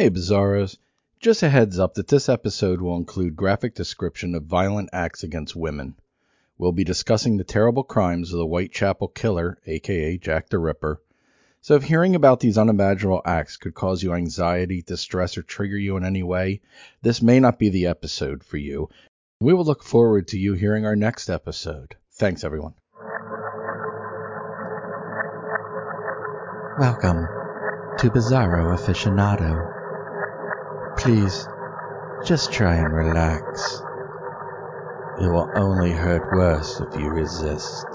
Hey, Bizarros. Just a heads up that this episode will include graphic description of violent acts against women. We'll be discussing the terrible crimes of the Whitechapel Killer, aka Jack the Ripper. So if hearing about these unimaginable acts could cause you anxiety, distress, or trigger you in any way, this may not be the episode for you. We will look forward to you hearing our next episode. Thanks, everyone. Welcome to Bizarro Aficionado. Please, just try and relax. It will only hurt worse if you resist.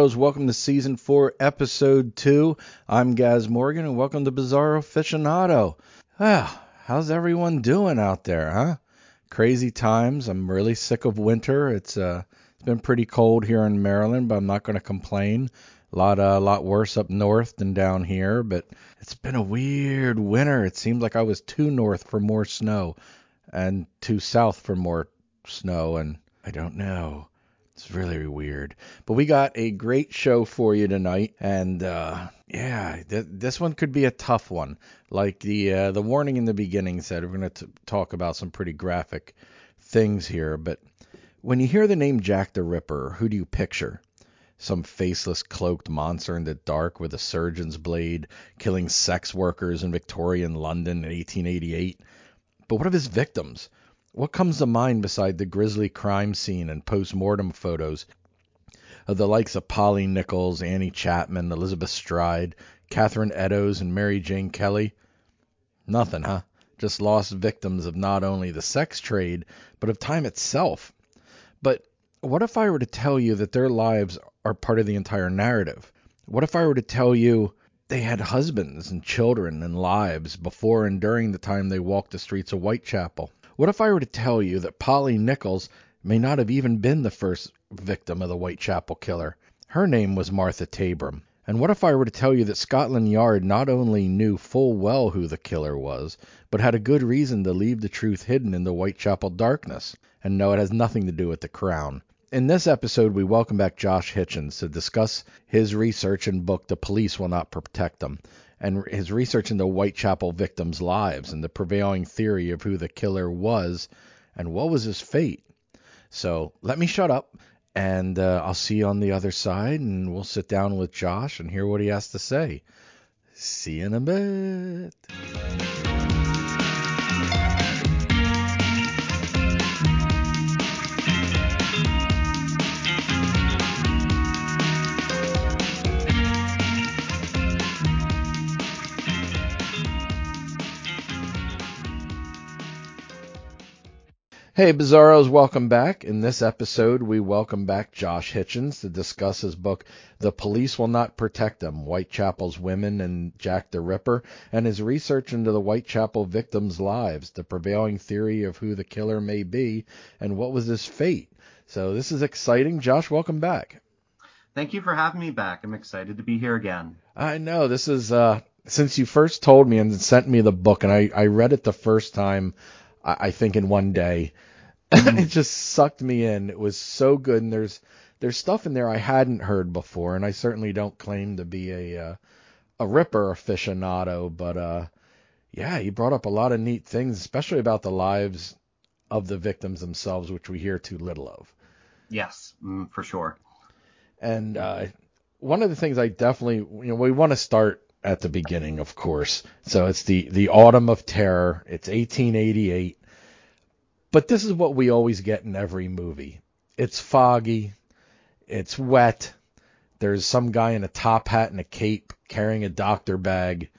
Bizarros. Welcome to Season 4, Episode 2. I'm Gaz Morgan, and welcome to Bizarro Aficionado. Ah, how's everyone doing out there, huh? Crazy times. I'm really sick of winter. It's uh, it's been pretty cold here in Maryland, but I'm not going to complain. A lot, uh, lot worse up north than down here, but it's been a weird winter. It seems like I was too north for more snow, and too south for more snow, and I don't know. It's really weird. But we got a great show for you tonight, and uh, yeah, th- this one could be a tough one. Like the uh, the warning in the beginning said, we're going to talk about some pretty graphic things here. But when you hear the name Jack the Ripper, who do you picture? Some faceless, cloaked monster in the dark with a surgeon's blade, killing sex workers in Victorian London in 1888. But what of his victims? What comes to mind beside the grisly crime scene and post-mortem photos of the likes of Polly Nichols, Annie Chapman, Elizabeth Stride, Catherine Eddowes, and Mary Jane Kelly? Nothing, huh? Just lost victims of not only the sex trade, but of time itself. But what if I were to tell you that their lives are part of the entire narrative? What if I were to tell you they had husbands and children and lives before and during the time they walked the streets of Whitechapel? What if I were to tell you that Polly Nichols may not have even been the first victim of the Whitechapel killer? Her name was Martha Tabram. And what if I were to tell you that Scotland Yard not only knew full well who the killer was, but had a good reason to leave the truth hidden in the Whitechapel darkness? And no, it has nothing to do with the crown. In this episode, we welcome back Josh Hitchens to discuss his research and book, The Police Will Not Protect Them, and his research into Whitechapel victims' lives and the prevailing theory of who the killer was and what was his fate. So let me shut up, and uh, I'll see you on the other side, and we'll sit down with Josh and hear what he has to say. See you in a bit. Hey, Bizarros, welcome back. In this episode, we welcome back Josh Hitchens to discuss his book, The Police Will Not Protect Them Whitechapel's Women and Jack the Ripper, and his research into the Whitechapel victims' lives, the prevailing theory of who the killer may be, and what was his fate. So, this is exciting. Josh, welcome back. Thank you for having me back. I'm excited to be here again. I know this is uh since you first told me and sent me the book and I, I read it the first time I, I think in one day. it just sucked me in. It was so good and there's there's stuff in there I hadn't heard before and I certainly don't claim to be a uh, a ripper aficionado, but uh yeah, he brought up a lot of neat things, especially about the lives of the victims themselves, which we hear too little of. Yes, mm, for sure. And uh, one of the things I definitely, you know, we want to start at the beginning, of course. So it's the the autumn of terror. It's 1888. But this is what we always get in every movie. It's foggy. It's wet. There's some guy in a top hat and a cape carrying a doctor bag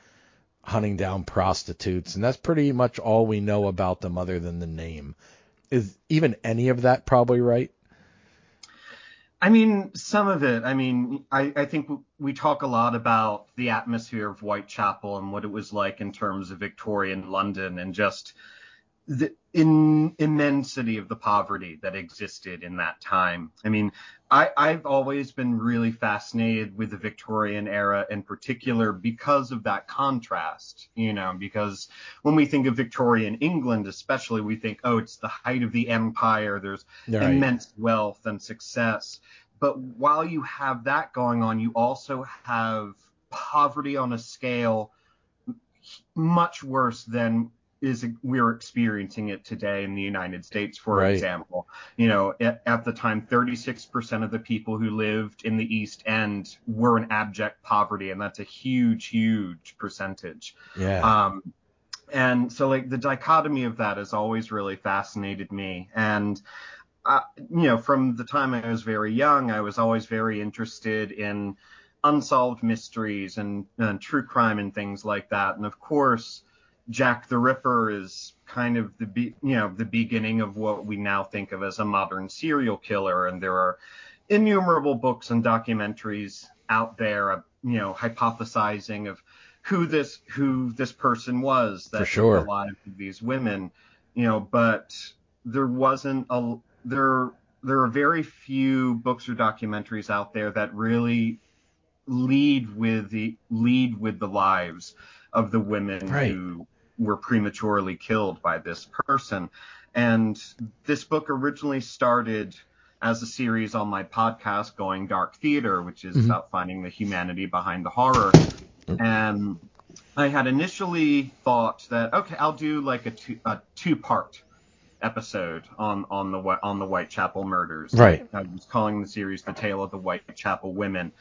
hunting down prostitutes, and that's pretty much all we know about them other than the name. Is even any of that probably right? I mean, some of it. I mean, I, I think we talk a lot about the atmosphere of Whitechapel and what it was like in terms of Victorian London and just the in, immensity of the poverty that existed in that time. I mean, I, I've always been really fascinated with the Victorian era in particular because of that contrast, you know, because when we think of Victorian England, especially, we think, oh, it's the height of the empire, there's Right. immense wealth and success. But while you have that going on, you also have poverty on a scale much worse than is we're experiencing it today in the United States, for Right. example. You know, at, at the time, 36% of the people who lived in the East End were in abject poverty, and that's a huge, huge percentage. Yeah. Um, and so like the dichotomy of that has always really fascinated me. And uh, you know, from the time I was very young, I was always very interested in unsolved mysteries and, and true crime and things like that. And of course, Jack the Ripper is kind of the be, you know the beginning of what we now think of as a modern serial killer. And there are innumerable books and documentaries out there, uh, you know, hypothesizing of who this who this person was that For sure. took the lives of these women, you know, but there wasn't a there there are very few books or documentaries out there that really lead with the lead with the lives of the women Right. who were prematurely killed by this person. And this book originally started as a series on my podcast, Going Dark Theater, which is Mhm. about finding the humanity behind the horror. And I had initially thought that okay, I'll do like a two a two part episode on on the on the Whitechapel murders. Right. I was calling the series "The Tale of the Whitechapel Women,"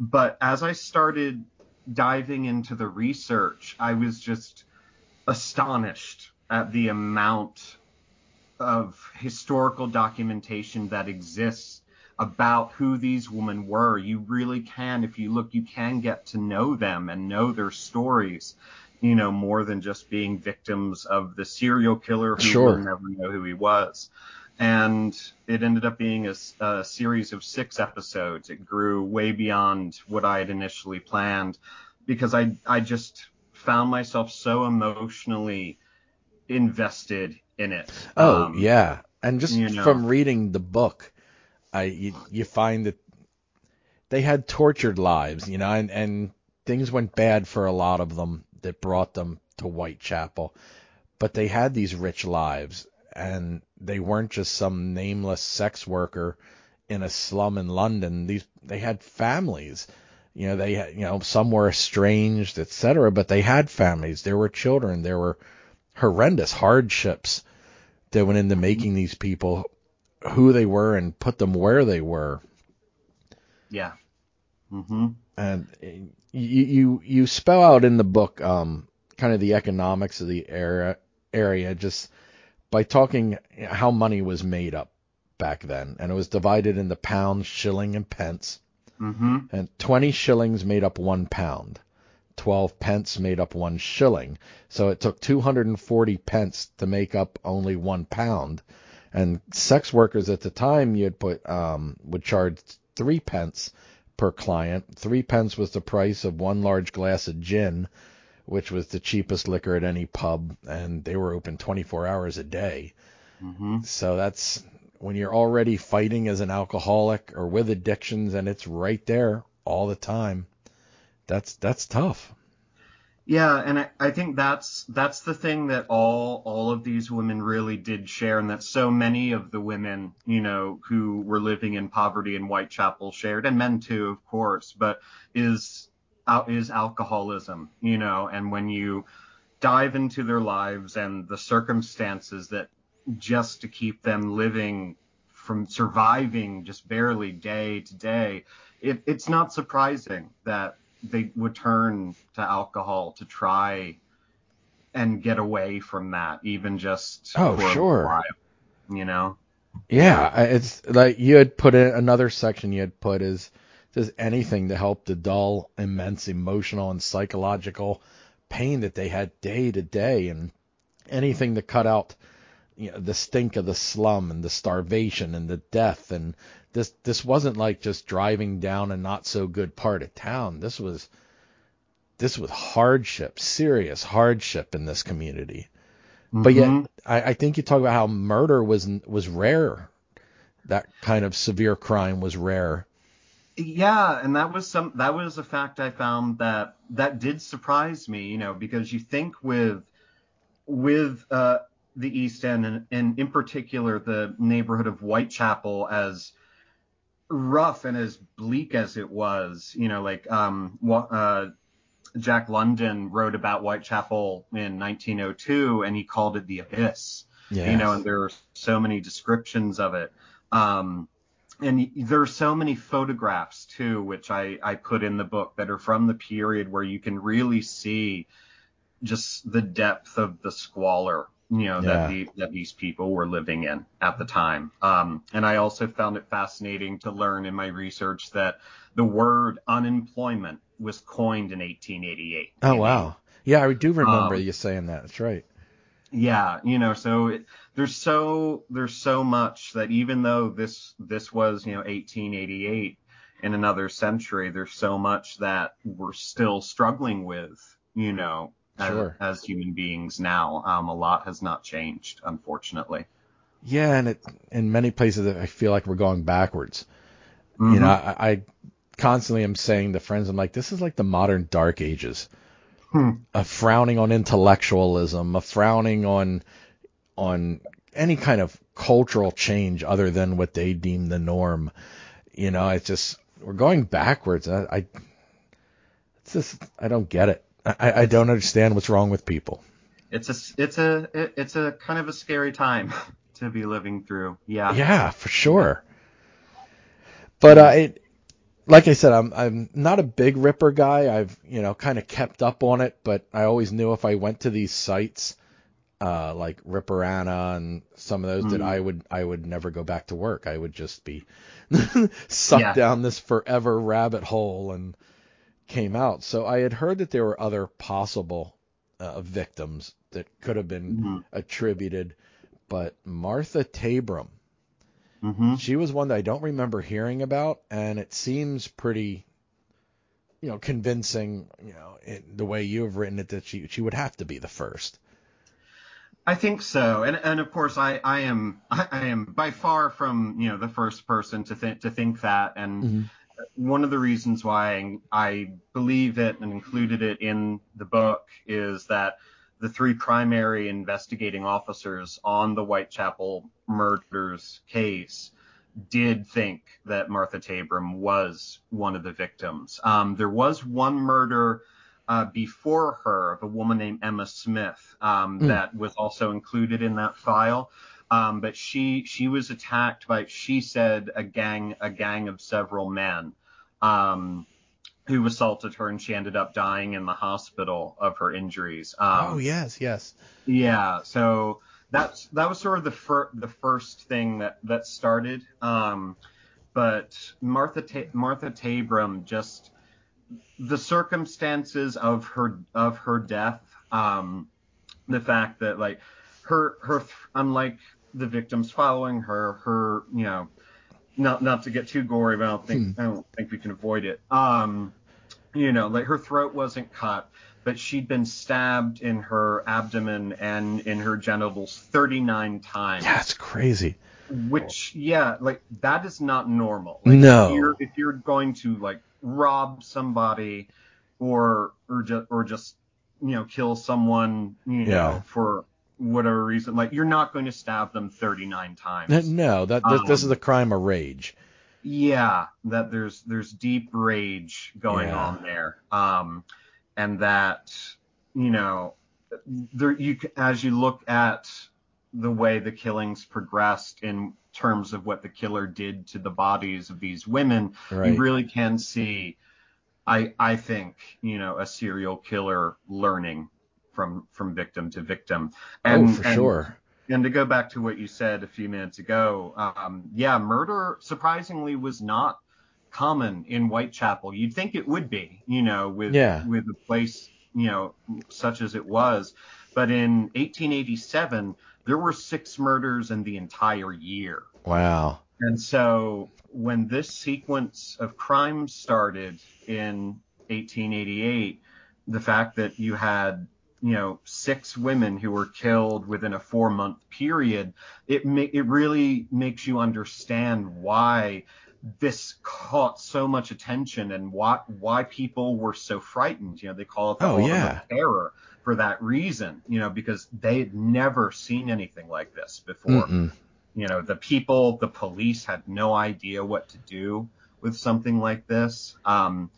but as I started diving into the research, I was just astonished at the amount of historical documentation that exists about who these women were. You really can, if you look, you can get to know them and know their stories, you know, more than just being victims of the serial killer who Sure. will never know who he was. And it ended up being a series of six episodes. It grew way beyond what I had initially planned because I, I just found myself so emotionally invested in it. Oh Um, yeah, and just you know. from reading the book, I you, you find that they had tortured lives, you know, and and things went bad for a lot of them that brought them to Whitechapel, but they had these rich lives, and they weren't just some nameless sex worker in a slum in London. These they had families. You know, they you know, some were estranged, etc., but they had families. There were children. There were horrendous hardships that went into making these people who they were and put them where they were. Yeah. hmm And uh, you you you spell out in the book um kind of the economics of the area area just by talking how money was made up back then, and it was divided into pounds, shilling, and pence. Hmm And 20 shillings made up one pound. 12 pence made up one shilling. So it took 240 pence to make up only one pound. And sex workers at the time you'd put um, would charge three pence per client. Three pence was the price of one large glass of gin, which was the cheapest liquor at any pub, and they were open 24 hours a day. hmm So that's when you're already fighting as an alcoholic or with addictions and it's right there all the time. That's that's tough. Yeah, and I, I think that's that's the thing that all all of these women really did share, and that so many of the women, you know, who were living in poverty in Whitechapel shared, and men too, of course, but is is alcoholism, you know, and when you dive into their lives and the circumstances that just to keep them living from surviving just barely day to day, it, it's not surprising that they would turn to alcohol to try and get away from that, even just Oh, for sure. a while, you know. Yeah, it's like you had put in another section you had put is does anything to help the dull, immense emotional and psychological pain that they had day to day and anything to cut out you know, the stink of the slum and the starvation and the death and this this wasn't like just driving down a not so good part of town. This was this was hardship, serious hardship in this community. But yet, Mhm. I, I think you talk about how murder was was rare. That kind of severe crime was rare. Yeah, and that was some that was a fact I found that that did surprise me, you know, because you think with with uh the East End and, and in particular the neighborhood of Whitechapel as rough and as bleak as it was, you know, like um uh Jack London wrote about Whitechapel in 1902 and he called it the abyss Yeah. you know, and there are so many descriptions of it. Um, and there are so many photographs too, which I, I put in the book that are from the period where you can really see just the depth of the squalor, you know, Yeah. that the, that these people were living in at the time. Um, and I also found it fascinating to learn in my research that the word unemployment was coined in 1888. oh wow. Yeah, I do remember Um, you saying that. That's right. yeah, you know, so it, there's so there's so much that even though this this was you know 1888 in another century, there's so much that we're still struggling with, you know, Sure. as human beings now. Um, a lot has not changed, unfortunately. Yeah, and it in many places I feel like we're going backwards. Mhm. You know, I, I constantly am saying to friends, I'm like, this is like the modern dark ages. Hmm. A frowning on intellectualism, a frowning on on any kind of cultural change other than what they deem the norm. You know, it's just we're going backwards. I, I it's just I don't get it. I, I don't understand what's wrong with people. it's a it's a it's a kind of a scary time to be living through. Yeah. Yeah, for sure. But uh, it, like I said, I'm I'm not a big Ripper guy. I've you know kind of kept up on it, but I always knew if I went to these sites, uh, like Ripperana and some of those, that Mm. I would I would never go back to work. I would just be sucked Yeah. down this forever rabbit hole and came out. So I had heard that there were other possible uh, victims that could have been Mhm. attributed, but Martha Tabram Mhm. she was one that I don't remember hearing about, and it seems pretty, you know, convincing. You know, in the way you have written it, that she she would have to be the first. I think so, and and of course I I am I, am by far from you know the first person to think to think that, and Mhm. One of the reasons why I believe it and included it in the book is that the three primary investigating officers on the Whitechapel murders case did think that Martha Tabram was one of the victims. Um, there was one murder uh, before her of a woman named Emma Smith um, Hmm. that was also included in that file. Um, but she she was attacked by she said a gang a gang of several men um, who assaulted her and she ended up dying in the hospital of her injuries. Um, oh yes, yes. yeah, so that's that was sort of the fir- the first thing that that started. Um, but Martha Ta- Martha Tabram just the circumstances of her of her death, um, the fact that like her her unlike the victims following her, her you know not not to get too gory, but I don't think I don't think we can avoid it. Um, you know, like her throat wasn't cut, but she'd been stabbed in her abdomen and in her genitals 39 times. Yeah, it's crazy. Which, yeah, like that is not normal. Like, No. If you're, if you're going to like rob somebody, or or just or just you know kill someone, you know, Yeah. for whatever reason, like you're not going to stab them 39 times. No, that this, this is Um, a crime of rage. Yeah, that there's there's deep rage going Yeah. on there, um, and that you know, there you as you look at the way the killings progressed in terms of what the killer did to the bodies of these women, Right. you really can see, I I think you know a serial killer learning from from victim to victim. oh, for and- sure. and to go back to what you said a few minutes ago, um, yeah, murder surprisingly was not common in Whitechapel. You'd think it would be, you know, with Yeah. with a place, you know, such as it was. But in 1887, there were six murders in the entire year. Wow. And so when this sequence of crimes started in 1888, the fact that you had you know six women who were killed within a four month period it ma- it really makes you understand why this caught so much attention and why why people were so frightened you know they call it the Oh, yeah. of terror for that reason you know because they had never seen anything like this before Mm-mm. you know the people the police had no idea what to do with something like this um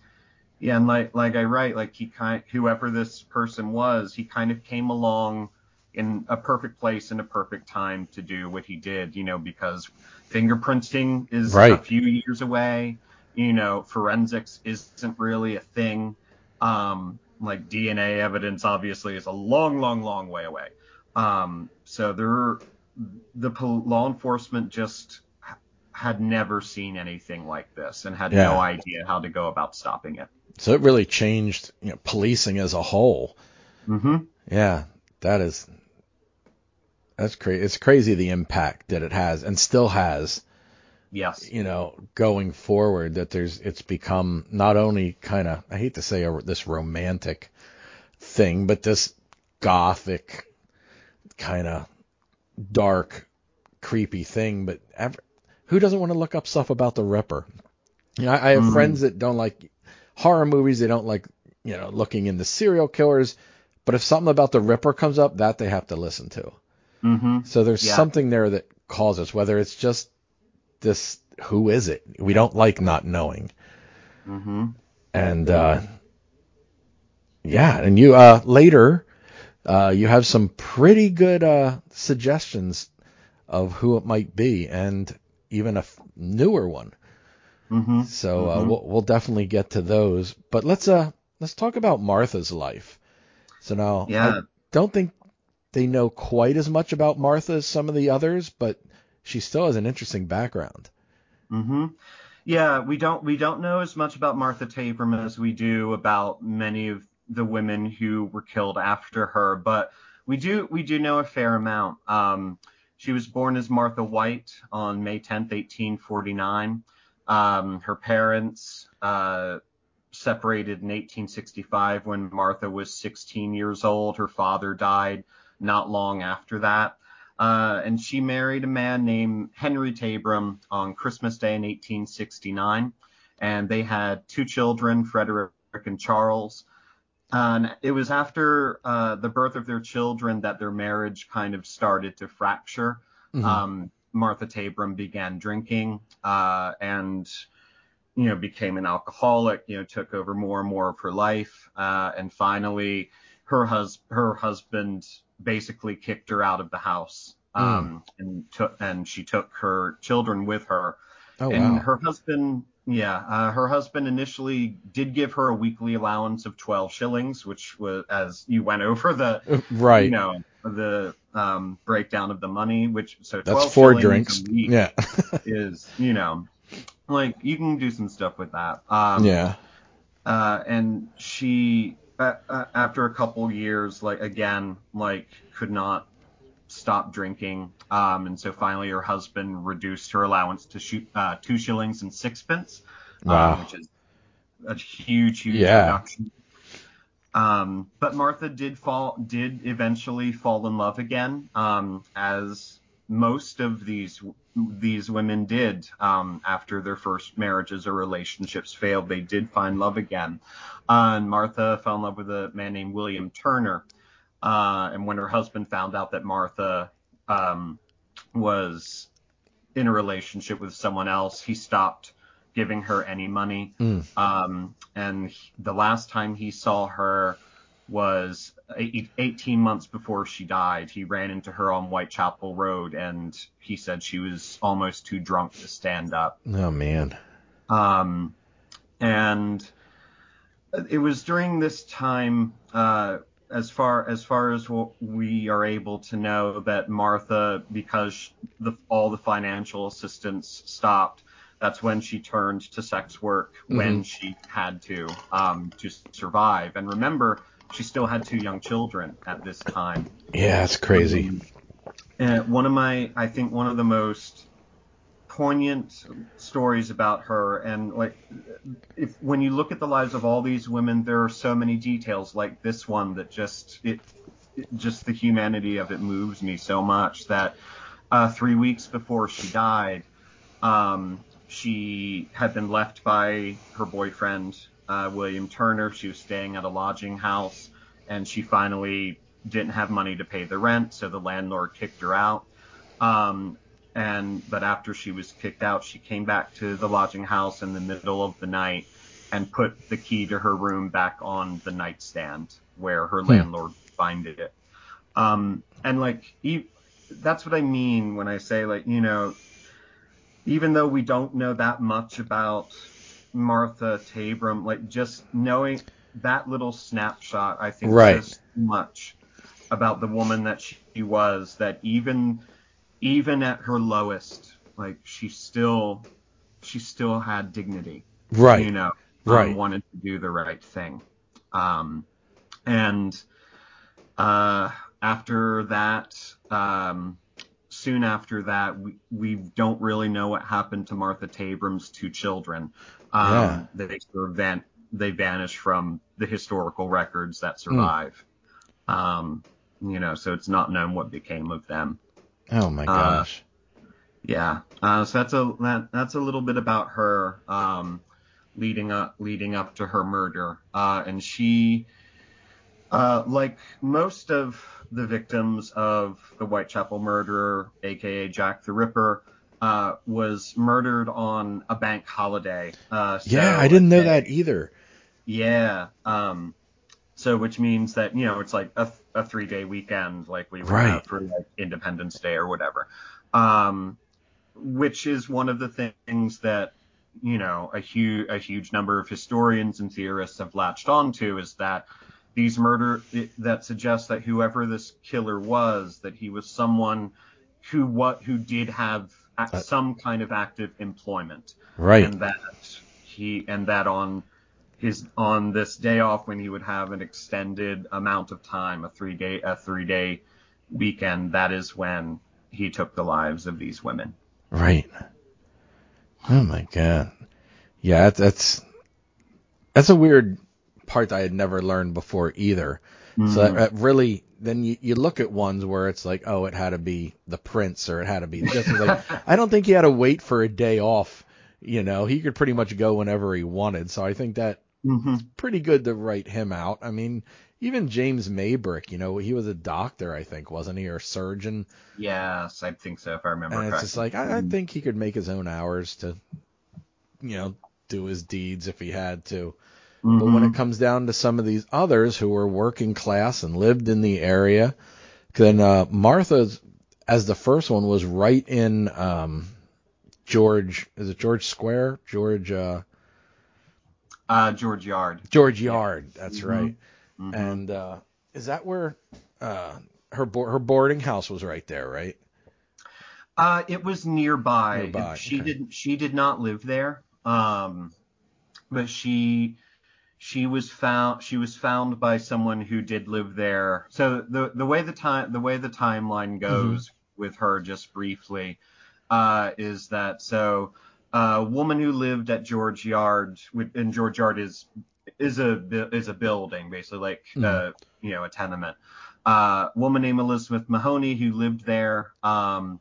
yeah and like like i write like he kind whoever this person was he kind of came along in a perfect place and a perfect time to do what he did you know because fingerprinting is a few years away you know forensics isn't really a thing um like dna evidence obviously is a long long long way away um so there the pol- law enforcement just had never seen anything like this and had Yeah. no idea how to go about stopping it. So it really changed you know, policing as a whole. Mm-hmm. Yeah, that is that's crazy. It's crazy the impact that it has and still has. Yes. You know, going forward, that there's it's become not only kind of I hate to say a, this romantic thing, but this gothic kind of dark, creepy thing. But ever, who doesn't want to look up stuff about the Ripper? You know, I, I have Mhm. friends that don't like horror movies. They don't like you know looking into serial killers. But if something about the Ripper comes up, that they have to listen to. Mm-hmm. So there's Yeah. something there that calls us, whether it's just this, who is it? We don't like not knowing. Mm-hmm. And, uh, yeah, and you, uh, later, uh, you have some pretty good, uh, suggestions of who it might be and even a f- newer one. Mm-hmm. So, uh, Mhm. we'll, we'll definitely get to those, but let's, uh, let's talk about Martha's life. So now, I Yeah. don't think they know quite as much about Martha as some of the others, but she still has an interesting background. Mm-hmm. Yeah, we don't we don't know as much about Martha Tabram as we do about many of the women who were killed after her, but we do we do know a fair amount. Um, she was born as Martha White on May 10th, 1849. Um, her parents uh, separated in 1865 when Martha was 16 years old. Her father died not long after that. Uh, and she married a man named Henry Tabram on Christmas Day in 1869. And they had two children, Frederick and Charles. And it was after uh, the birth of their children that their marriage kind of started to fracture. Mhm. Um, Martha Tabram began drinking uh, and, you know, became an alcoholic. You know, took over more and more of her life, uh, and finally, her hus- her husband basically kicked her out of the house. Um, and took and she took her children with her. Oh and wow. her husband, yeah, uh, her husband initially did give her a weekly allowance of 12 shillings, which was as you went over the right. you know the um, breakdown of the money, which so That's 12 four shillings drinks. a week Yeah. is you know like you can do some stuff with that. Um, yeah. uh, and she uh, uh, after a couple years like again like could not stop drinking um, and so finally her husband reduced her allowance to shoot uh, two shillings and sixpence Wow. um, which is a huge huge Yeah. reduction um, but Martha did fall did eventually fall in love again um, as most of these these women did um, after their first marriages or relationships failed. They did find love again. Uh, and Martha fell in love with a man named William Turner. Uh, and when her husband found out that Martha um, was in a relationship with someone else, he stopped giving her any money. Mm. Um, and he- the last time he saw her was 18 months before she died. He ran into her on Whitechapel Road, and he said she was almost too drunk to stand up. Oh man. Um, and it was during this time, uh, as far as far as what we are able to know, that Martha, because the, all the financial assistance stopped, that's when she turned to sex work when she had to um, to survive. And remember, she still had two young children at this time. Yeah, it's crazy. And one of my, I think one of the most poignant stories about her. And like if when you look at the lives of all these women there are so many details like this one that just it, it just the humanity of it moves me so much that uh, three weeks before she died um, she had been left by her boyfriend uh, william turner. She was staying at a lodging house and she finally didn't have money to pay the rent so the landlord kicked her out. Um, and but after she was kicked out, she came back to the lodging house in the middle of the night and put the key to her room back on the nightstand where her Hmm. landlord finded it. Um, and like e- that's what I mean when I say like you know, even though we don't know that much about Martha Tabram, like just knowing that little snapshot, I think Right. says much about the woman that she was. That even even at her lowest, like she still she still had dignity. Right. You know, Right. um, wanted to do the right thing. Um, and uh, after that, um, soon after that, we, we don't really know what happened to Martha Tabram's two children. Um, Yeah. They sort of van- they vanish from the historical records that survive. Um, you know, so it's not known what became of them. Oh my Uh, gosh. Yeah. Uh, so that's a that, that's a little bit about her um, leading up leading up to her murder. Uh, and she, uh, like most of the victims of the Whitechapel murderer, aka Jack the Ripper, uh, was murdered on a bank holiday. Uh, so yeah, I didn't know that either. Yeah. Um, so which means that you know it's like a, a three day weekend like we would Right. have for like Independence Day or whatever. Um, which is one of the things that you know a huge a huge number of historians and theorists have latched onto is that these murder that suggests that whoever this killer was that he was someone who what who did have Uh, some kind of active employment Right. and that he and that on his on this day off when he would have an extended amount of time, a three day a three day weekend, that is when he took the lives of these women. Right. Oh my god. Yeah, that- that's that's a weird part that I had never learned before either. So Mm-hmm. that, that really, then you, you look at ones where it's like, oh, it had to be the prince or it had to be this. Like, I don't think he had to wait for a day off. You know, he could pretty much go whenever he wanted. So I think that hmm pretty good to write him out. I mean, even James Maybrick, you know, he was a doctor, I think, wasn't he, or a surgeon? Yes, I think so if I remember and it's just like I, I think he could make his own hours to, you know, do his deeds if he had to. But when Mhm. it comes down to some of these others who were working class and lived in the area, then uh, Martha's as the first one was right in um, George. Is it George Square? George uh, uh, George Yard. George Yard. That's Mhm. right. Mhm. And uh, is that where uh, her bo- her boarding house was right there, right? Uh, it was nearby. Nearby, She okay. didn't. She did not live there. Um, but she she was found. She was found by someone who did live there. So the the way the time the way the timeline goes with her, just briefly, uh, is that so a woman who lived at George Yard, and George Yard is is a is a building basically like uh, you know a tenement. Uh, woman named Elizabeth Mahoney who lived there. Um,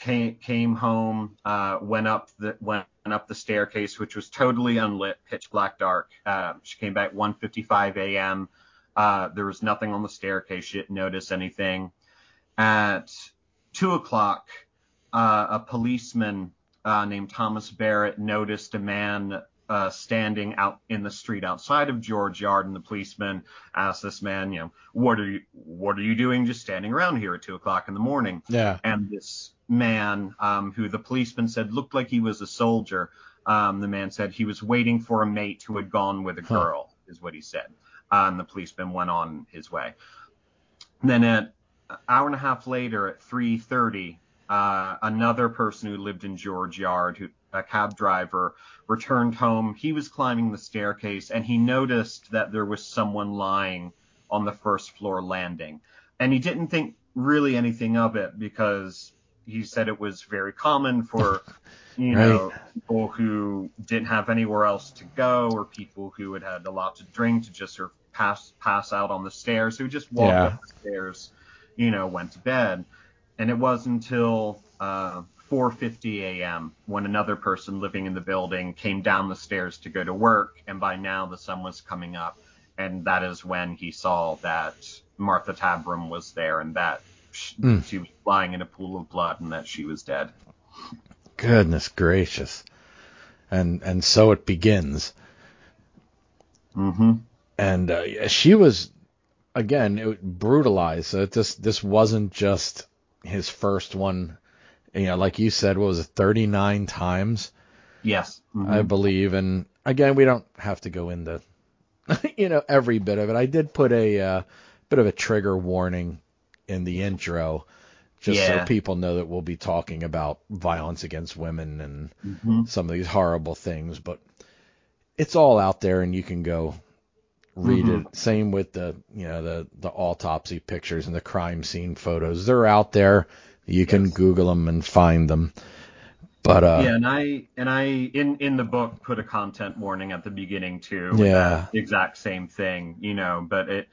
came came home, uh, went up the went up the staircase, which was totally unlit, pitch black dark. Uh, she came back 1:55 a.m. Uh, there was nothing on the staircase. She didn't notice anything. At two o'clock, uh, a policeman uh, named Thomas Barrett noticed a man uh, standing out in the street outside of George Yard, and the policeman asked this man, you know, what are you what are you doing just standing around here at two o'clock in the morning? Yeah. and this man, um, who the policeman said looked like he was a soldier, um, the man said he was waiting for a mate who had gone with a Huh. girl, is what he said. Uh, and the policeman went on his way. then at an hour and a half later, at 3:30, uh, another person who lived in George Yard, who a cab driver, returned home. He was climbing the staircase and he noticed that there was someone lying on the first floor landing. And he didn't think really anything of it because he said it was very common for you Right. know people who didn't have anywhere else to go or people who had had a lot to drink to just sort of pass pass out on the stairs who just walked Yeah. up the stairs you know went to bed and it was until uh, 4:50 a.m. when another person living in the building came down the stairs to go to work and by now the sun was coming up and that is when he saw that Martha Tabram was there and that sh- Mm. she was lying in a pool of blood and that she was dead. Goodness gracious. And and so it begins. Mm-hmm. and uh, she was again it, brutalized. So it this this wasn't just his first one. You know, like you said, what was it, 39 times, Yes. Mhm. I believe. And again, we don't have to go into you know every bit of it. I did put a uh, bit of a trigger warning in the intro. Just Yeah. so people know that we'll be talking about violence against women and Mhm. some of these horrible things, but it's all out there and you can go read Mhm. it. Same with the you know the the autopsy pictures and the crime scene photos. They're out there. You can Yes. Google them and find them. But uh, yeah, and I and I in in the book put a content warning at the beginning too. Yeah. exact same thing, you know, but it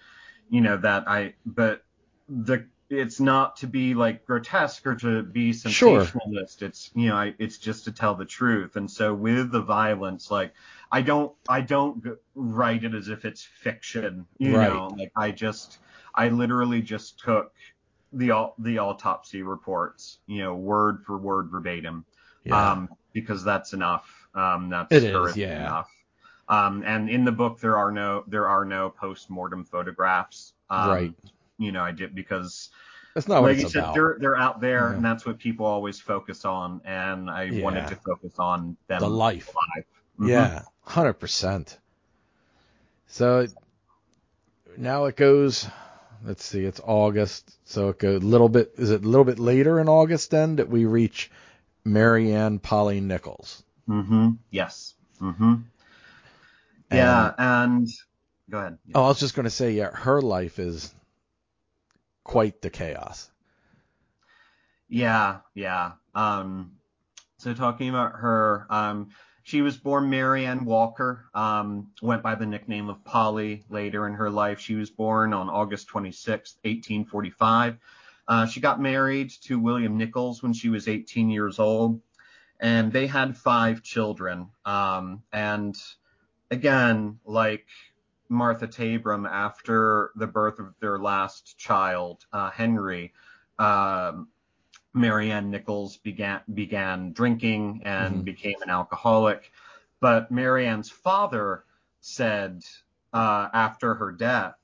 you know that I but the it's not to be like grotesque or to be Sure. sensationalist. It's you know, I, it's just to tell the truth. And so with the violence, like I don't I don't write it as if it's fiction, you Right. know, like I just I literally just took the the autopsy reports, you know, word for word verbatim yeah, um, because that's enough. Um, that's It is, yeah. enough. Um, and in the book, there are no there are no post mortem photographs. Um, Right. You know, I did because, that's not what like you it's said, about. they're they're out there, Yeah. and that's what people always focus on. And I Yeah. wanted to focus on them The life. alive. Mhm. Yeah, hundred percent. So now it goes. Let's see, it's August, so it goes a little bit. Is it a little bit later in August then that we reach Marianne Polly Nichols? Mm-hmm. Yes. Mm-hmm. Yeah, and go ahead. Oh, I was just going to say, yeah, her life is quite the chaos. Yeah, yeah. Um, so talking about her, um, she was born Marianne Walker, um, went by the nickname of Polly later in her life. She was born on August 26, 1845. Uh, she got married to William Nichols when she was 18 years old, and they had five children. Um, and again, like Martha Tabram, after the birth of their last child, uh, Henry, um, Marianne Nichols began began drinking and Mhm. became an alcoholic. But Marianne's father said uh, after her death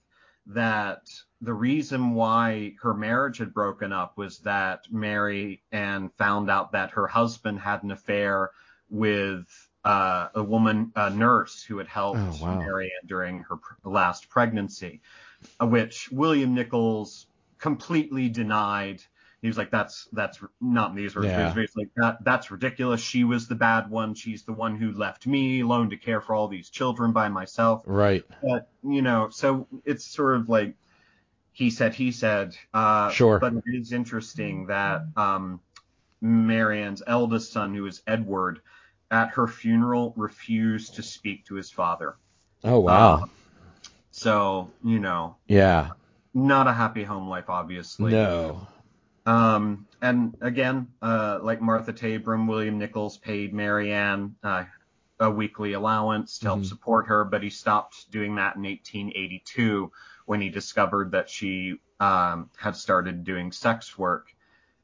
that the reason why her marriage had broken up was that Mary Ann found out that her husband had an affair with uh, a woman, a nurse who had helped Oh, wow. Mary Ann during her pr- last pregnancy, uh, which William Nichols completely denied. He was like, "That's that's not in these words." he was Yeah. basically like, that, "That's ridiculous. She was the bad one. She's the one who left me alone to care for all these children by myself." Right. But you know, so it's sort of like he said, he said. Uh, Sure. But it is interesting that um, Marianne's eldest son, who is Edward, at her funeral refused to speak to his father. Oh wow. Uh, So you know, yeah. not a happy home life, obviously. No. Um, and again, uh, like Martha Tabram, William Nichols paid Marianne uh, a weekly allowance to help Mhm. support her, but he stopped doing that in 1882 when he discovered that she um, had started doing sex work.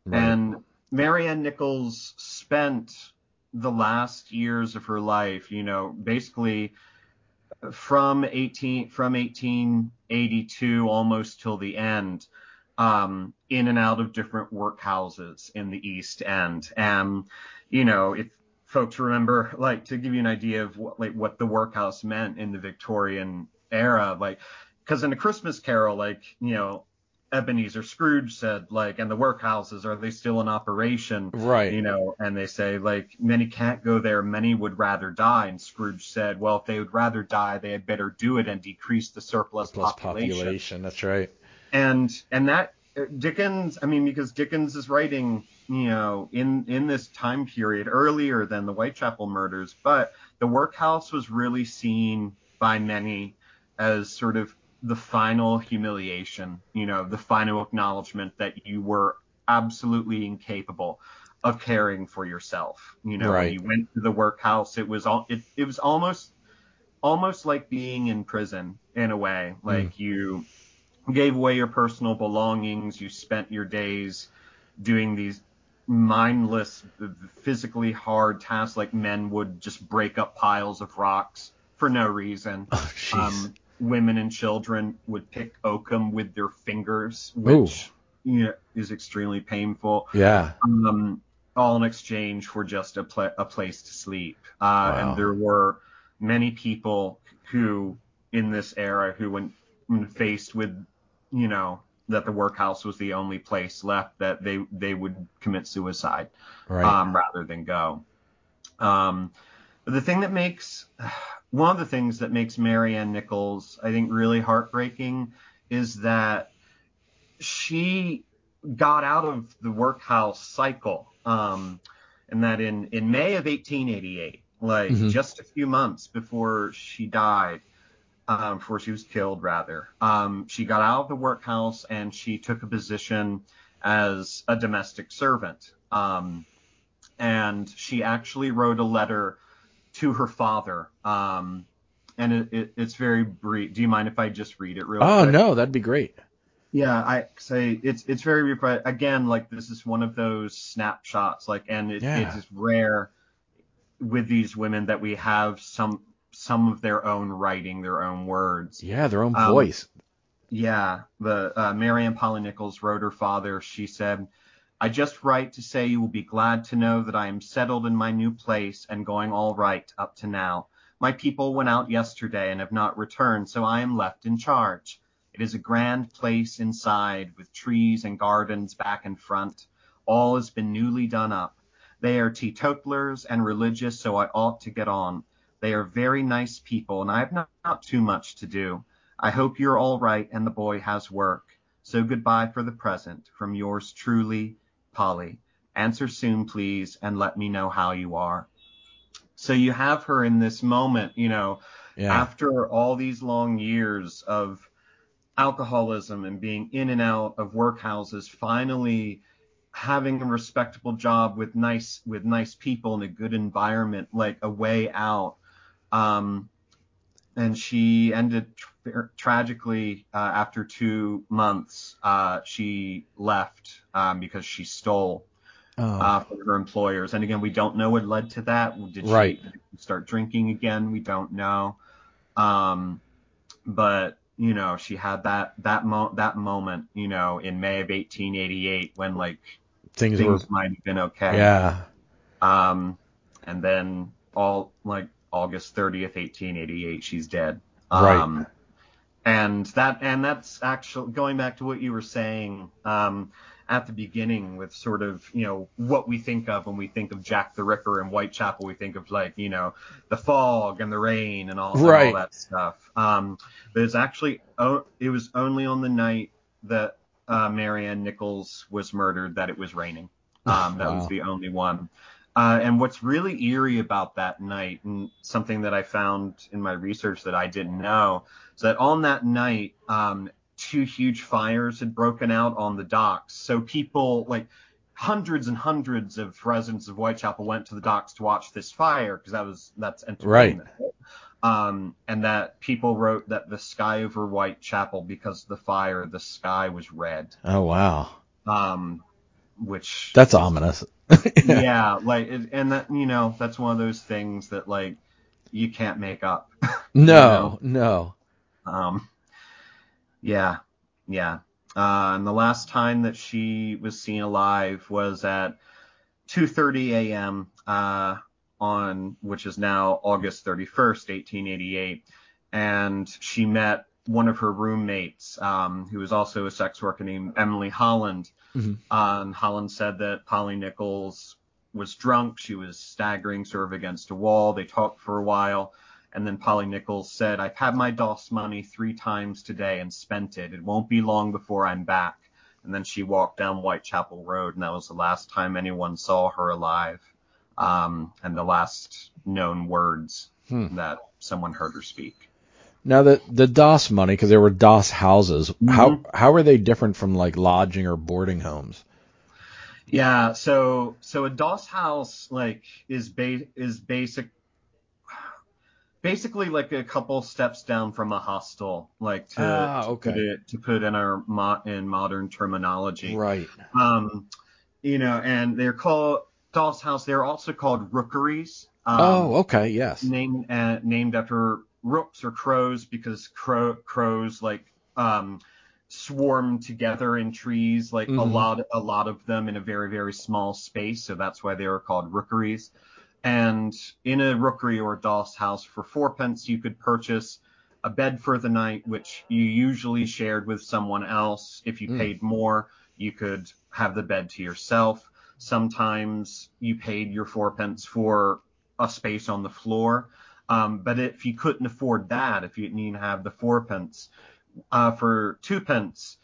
Right. And Marianne Nichols spent the last years of her life, you know, basically from 18 from 1882 almost till the end, um, in and out of different workhouses in the East End. And you know, if folks remember, like to give you an idea of what like what the workhouse meant in the Victorian era, like because in a Christmas Carol, like you know. Ebenezer Scrooge said, like, and the workhouses, are they still in operation? right. you know, and they say like many can't go there, many would rather die. And Scrooge said, well, if they would rather die, they had better do it and decrease the surplus, Plus population. population. That's right. And and that uh, Dickens, I mean, because Dickens is writing you know, in in this time period earlier than the Whitechapel murders, but the workhouse was really seen by many as sort of the final humiliation, you know, the final acknowledgement that you were absolutely incapable of caring for yourself. You know, Right. you went to the workhouse, it was all it, it was almost almost like being in prison in a way. Like you gave away your personal belongings, you spent your days doing these mindless, physically hard tasks like men would just break up piles of rocks for no reason. Oh. Um, women and children would pick oakum with their fingers, which you know, is extremely painful. yeah. Um, all in exchange for just a, pla a place to sleep. Uh, Wow. And there were many people who, in this era, who, when, when faced with, you know, that the workhouse was the only place left, that they they would commit suicide Right. um, rather than go. Um, the thing that makes one of the things that makes Mary Ann Nichols, I think, really heartbreaking is that she got out of the workhouse cycle. Um, and that in, in May of 1888, like Mhm. just a few months before she died, um, before she was killed, rather, um, she got out of the workhouse and she took a position as a domestic servant. Um, and she actually wrote a letter to her father. Um, and it, it, it's very brief. Do you mind if I just read it real oh quick? no, that'd be great. Yeah, I say it's it's very brief, again, like this is one of those snapshots, like, and it, Yeah. it's rare with these women that we have some some of their own writing, their own words. Yeah, their own Um, voice. Yeah, the uh, Mary Ann Polly Nichols wrote her father. She said, "I just write to say you will be glad to know that I am settled in my new place and going all right up to now. My people went out yesterday and have not returned, so I am left in charge. It is a grand place inside, with trees and gardens back and front. All has been newly done up. They are teetotalers and religious, so I ought to get on. They are very nice people, and I have not, not too much to do. I hope you're all right and the boy has work. So goodbye for the present. From yours truly, Polly. Answer soon, please, and let me know how you are. So you have her in this moment, you know, Yeah. after all these long years of alcoholism and being in and out of workhouses, finally having a respectable job with nice with nice people in a good environment, like a way out. Um, and she ended tra- tragically uh, after two months. Uh, she left um, because she stole oh. uh, from her employers. And again, we don't know what led to that. Did she Right. start drinking again? We don't know. Um, but you know, she had that that mo- that moment, you know, in May of 1888 when like things, things were. might have been okay. Yeah. Um, and then all like August 30th, 1888, she's dead. Right. Um, and that and that's actually going back to what you were saying um, at the beginning with sort of you know what we think of when we think of Jack the Ripper and Whitechapel. We think of like you know the fog and the rain and all, and all that stuff. Um, but it's actually oh, it was only on the night that uh, Mary Ann Nichols was murdered that it was raining. Um, that Wow. was the only one. Uh, and what's really eerie about that night, and something that I found in my research that I didn't know, is that on that night, um, two huge fires had broken out on the docks. So people, like hundreds and hundreds of residents of Whitechapel, went to the docks to watch this fire because that was that's entertainment. Um, and that people wrote that the sky over Whitechapel, because of the fire, the sky was red. Oh wow. Um, which That's ominous. yeah, like, it, and that you know, that's one of those things that like you can't make up. No, no. Um, yeah, yeah. Uh, and the last time that she was seen alive was at 2:30 a.m. Uh, on which is now August 31st, 1888, and she met one of her roommates, um, who was also a sex worker named Emily Holland. Mhm. Uh, and Holland said that Polly Nichols was drunk. She was staggering sort of against a wall. They talked for a while. And then Polly Nichols said, I've had my doss money three times today and spent it. It won't be long before I'm back. and then she walked down Whitechapel Road, and that was the last time anyone saw her alive, um, and the last known words Hmm. that someone heard her speak. Now the the doss money, because there were doss houses. How Mhm. how are they different from like lodging or boarding homes? Yeah, so so a doss house like is ba- is basic basically like a couple steps down from a hostel, like to, Ah, to put it to put in our mo- in modern terminology. Right. Um, you know, and they're called doss house. They're also called rookeries. Um, oh, okay. Yes. named uh, named after rooks or crows because crow, crows like um, swarm together in trees like a Mhm. lot a lot of them in a very very small space so that's why they were called rookeries and in a rookery or doss house for fourpence you could purchase a bed for the night which you usually shared with someone else if you Mm. paid more you could have the bed to yourself sometimes you paid your fourpence for a space on the floor. Um, but if you couldn't afford that, if you didn't even have the fourpence, uh, for twopence,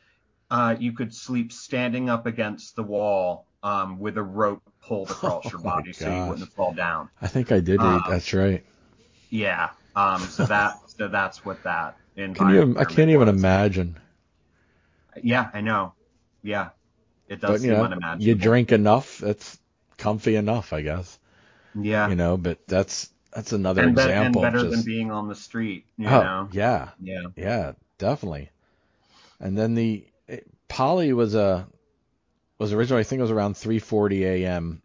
uh, you could sleep standing up against the wall um, with a rope pulled across your Oh my body so you wouldn't fall down. I think I did read. Uh, That's right. Yeah. Um, so that so that's what that Can you? I can't even was. imagine. Yeah, I know. Yeah, it does But seem you know, unimaginable. you drink enough. That's comfy enough, I guess. Yeah. You know, but that's that's another and, be- and better of than being on the street. You oh, know. yeah, Yeah. yeah, definitely. And then the it, Polly was a was originally I think it was around 3:40 a.m.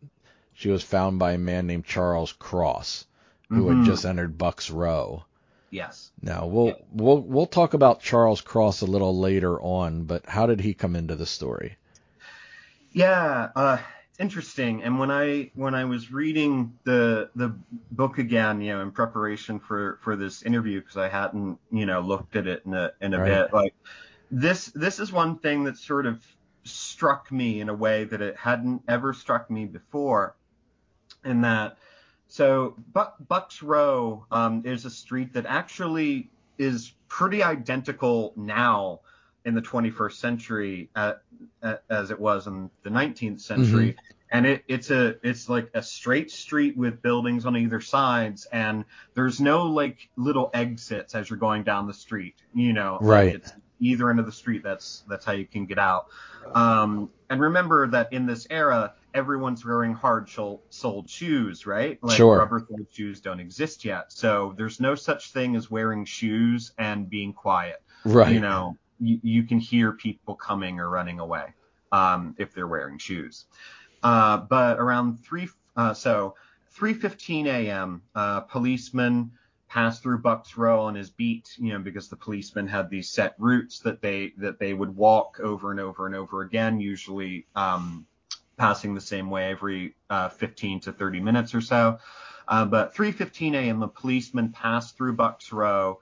She was found by a man named Charles Cross, who Mhm. had just entered Bucks Row. Yes. Now we'll we'll we'll talk about Charles Cross a little later on, but how did he come into the story? Yeah, uh, interesting. And when I when I was reading the the book again, you know, in preparation for for this interview, because I hadn't you know looked at it in a in a Right. bit, like this this is one thing that sort of struck me in a way that it hadn't ever struck me before, in that. So Buck, Bucks Row um, is a street that actually is pretty identical now in the 21st century uh, uh, as it was in the 19th century. And it, it's a it's like a straight street with buildings on either sides, and there's no like little exits as you're going down the street. You know, like, Right. it's either end of the street. That's that's how you can get out. Um, and remember that in this era, everyone's wearing hard soled shoes, right? Like Sure. rubber soled shoes don't exist yet. So there's no such thing as wearing shoes and being quiet Right. you know, you, you can hear people coming or running away um, if they're wearing shoes. Uh, but around three, uh, so 3:15 a.m., uh, policeman passed through Bucks Row on his beat, you know, because the policemen had these set routes that they that they would walk over and over and over again, usually um, passing the same way every uh, 15 to 30 minutes or so. Uh, but 3:15 a.m., a policeman passed through Bucks Row.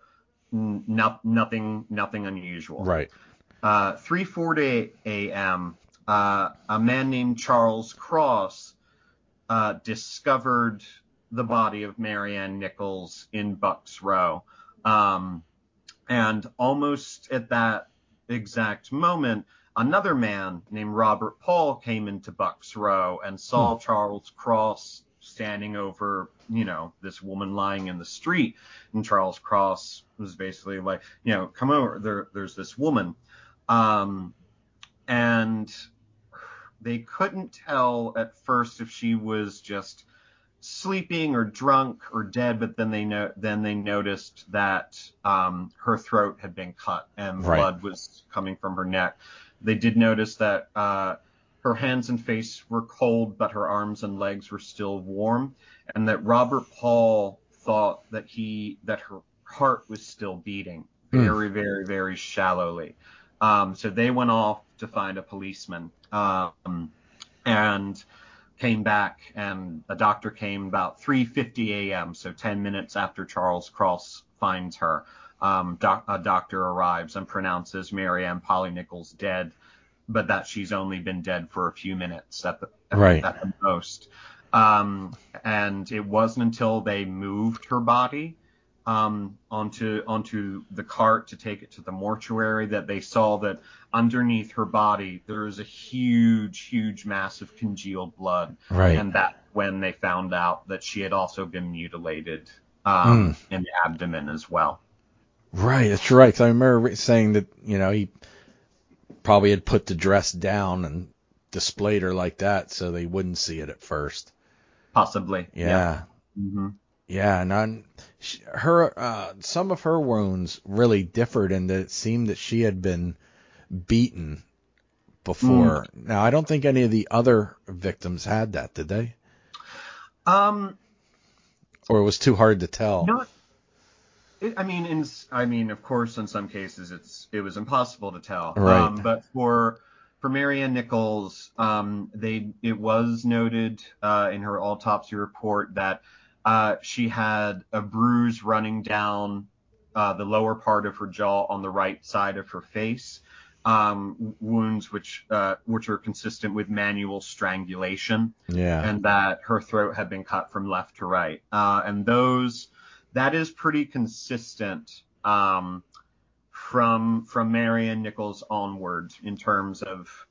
No, nothing, nothing unusual. Right. Uh, 3:40 a.m. Uh, a man named Charles Cross uh, discovered the body of Mary Ann Nichols in Bucks Row, um, and almost at that exact moment, another man named Robert Paul came into Bucks Row and saw Charles Cross standing over, you know, this woman lying in the street, and Charles Cross was basically like, you know, come over, there, there's this woman. Um, and they couldn't tell at first if she was just sleeping or drunk or dead, but then they know then they noticed that um, her throat had been cut and Right. blood was coming from her neck. They did notice that uh, her hands and face were cold, but her arms and legs were still warm, and that Robert Paul thought that he that her heart was still beating very, very, very shallowly. Um, so they went off to find a policeman um, and came back, and a doctor came about 3:50 a.m. So 10 minutes after Charles Cross finds her. Um, doc, a doctor arrives and pronounces Mary Ann Polly Nichols dead, but that she's only been dead for a few minutes at the, at, Right. at the most. Um, and it wasn't until they moved her body um, onto onto the cart to take it to the mortuary that they saw that underneath her body there was a huge, huge mass of congealed blood, Right. and that when they found out that she had also been mutilated um, in the abdomen as well. Right, that's right. 'cause I remember saying that you know he probably had put the dress down and displayed her like that so they wouldn't see it at first. Possibly. Yeah, hmm yeah. And on, her uh, some of her wounds really differed in that it seemed that she had been beaten before. Now I don't think any of the other victims had that, did they? Um, Or it was too hard to tell. Not. It, I mean, in I mean, of course, in some cases, it's it was impossible to tell. Right. Um, but for for Mary Ann Nichols, um, they it was noted uh, in her autopsy report that uh, she had a bruise running down uh, the lower part of her jaw on the right side of her face. Um, wounds which uh, which are consistent with manual strangulation Yeah. and that her throat had been cut from left to right. Uh, and those, that is pretty consistent um, from from Marion Nichols onward in terms of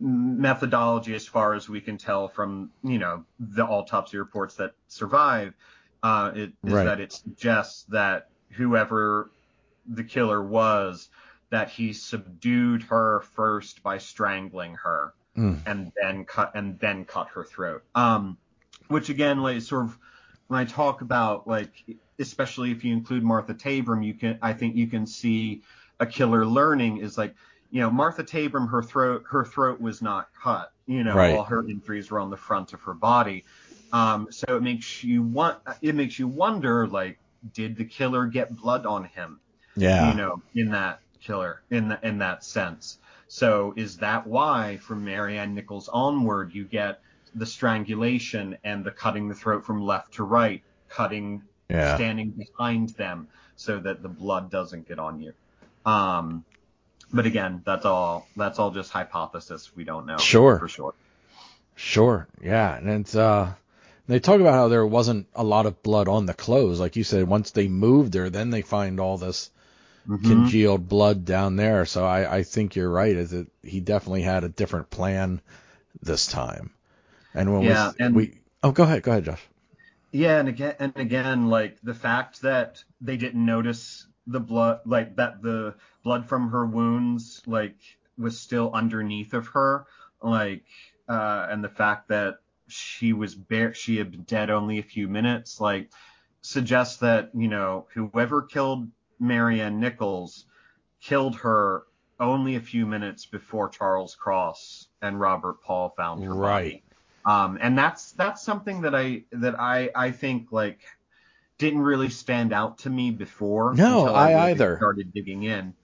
methodology, as far as we can tell from you know the autopsy reports that survive. Uh, it is Right. that it suggests that whoever the killer was, that he subdued her first by strangling her Mm. and then cut and then cut her throat. Um, which again, like sort of when I talk about like, especially if you include Martha Tabram, you can I think you can see a killer learning is like, you know, Martha Tabram, her throat her throat was not cut. You know, Right. all her injuries were on the front of her body. Um, so it makes you want it makes you wonder like, did the killer get blood on him? Yeah. you know, in that killer, in the, in that sense. So is that why from Mary Ann Nichols onward you get the strangulation and the cutting the throat from left to right, cutting, Yeah. standing behind them so that the blood doesn't get on you. Um, but again, that's all that's all just hypothesis. We don't know Sure. for sure. Sure. Yeah. And it's uh they talk about how there wasn't a lot of blood on the clothes. Like you said, once they moved her, then they find all this Mhm. congealed blood down there. So I, I think you're right, is that he definitely had a different plan this time. And when Yeah, we, and- we Oh go ahead, go ahead, Josh. Yeah, and again, and again, like the fact that they didn't notice the blood, like that the blood from her wounds, like was still underneath of her, like, uh, and the fact that she was bare, she had been dead only a few minutes, like, suggests that you know whoever killed Mary Ann Nichols killed her only a few minutes before Charles Cross and Robert Paul found her body. Um, and that's that's something that I that I I think like didn't really stand out to me before. No, until I really either. started digging in.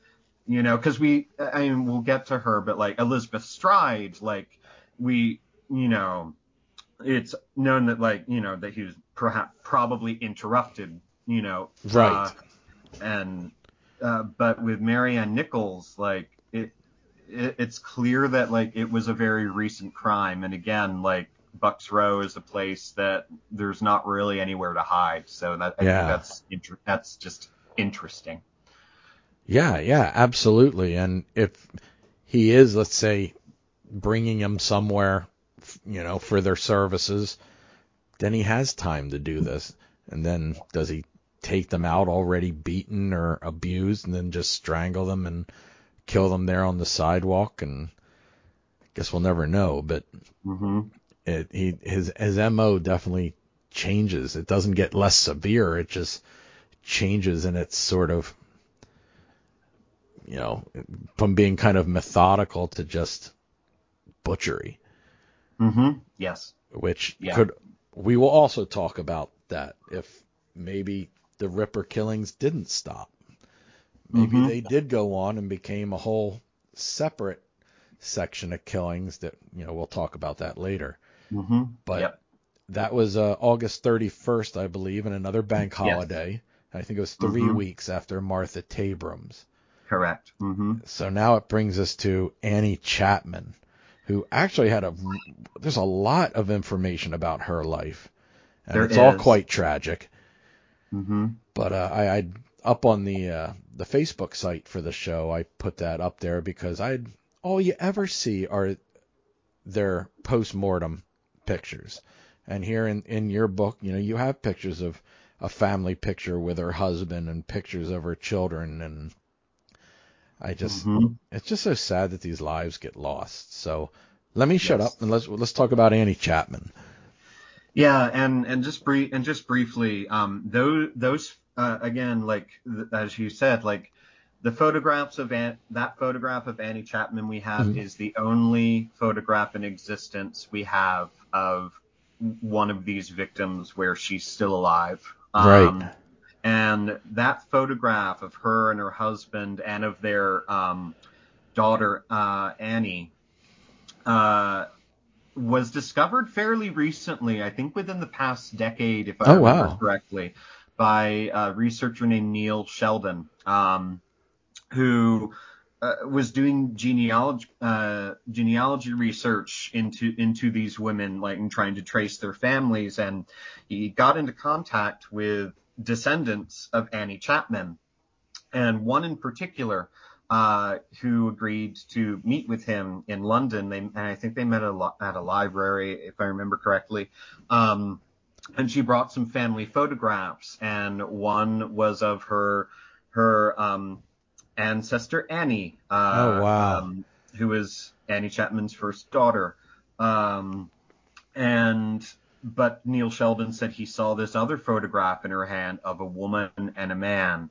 You know, because we I mean we'll get to her, but like Elizabeth Stride, like we you know, it's known that like you know that he was perhaps probably interrupted. You know, Right. uh, and uh, but with Mary Ann Nichols, like it, it, it's clear that like it was a very recent crime, and again, like Bucks Row is a place that there's not really anywhere to hide, so that I Yeah. think that's inter- that's just interesting. Yeah, yeah, absolutely. And if he is, let's say, bringing them somewhere, you know, for their services, then he has time to do this. And then does he take them out already beaten or abused and then just strangle them and kill them there on the sidewalk? And I guess we'll never know. But hmm it, he his his mo definitely changes. It doesn't get less severe. It just changes and its sort of you know from being kind of methodical to just butchery, hmm Yes. which Yeah. could we will also talk about that if maybe the Ripper killings didn't stop. Maybe Mhm. they did go on and became a whole separate section of killings that you know we'll talk about that later. hmm But Yep. that was uh, August 31st, I believe, and another bank holiday. Yes. I think it was 3 Mhm. weeks after Martha Tabrams. Correct. Mm-hmm. So now it brings us to Annie Chapman, who actually had a. There's a lot of information about her life, and There it's all quite tragic. Mm-hmm. But uh, I, I up on the uh, the Facebook site for the show, I put that up there because I all you ever see are their post mortem pictures. And here in in your book, you know, you have pictures of a family picture with her husband and pictures of her children and I just Mhm. it's just so sad that these lives get lost. So let me shut Yes. up and let's let's talk about Annie Chapman. Yeah, and and just brief and just briefly, um, those those uh, again, like th- as you said, like the photographs of An- that photograph of Annie Chapman we have Mhm. is the only photograph in existence we have of one of these victims where she's still alive. Right. And that photograph of her and her husband and of their um, daughter uh, Annie uh, was discovered fairly recently, I think within the past decade, if I Oh, remember wow. correctly, by a researcher named Neil Sheldon, um, who uh, was doing genealogy uh, genealogy research into into these women, like and trying to trace their families, and he got into contact with descendants of Annie Chapman, and one in particular uh, who agreed to meet with him in London. They, and I think they met a, at a library, if I remember correctly. Um, and she brought some family photographs, and one was of her her um, ancestor Annie. Uh, Oh, wow. Um, who was Annie Chapman's first daughter. Um, and but Neil Sheldon said he saw this other photograph in her hand of a woman and a man,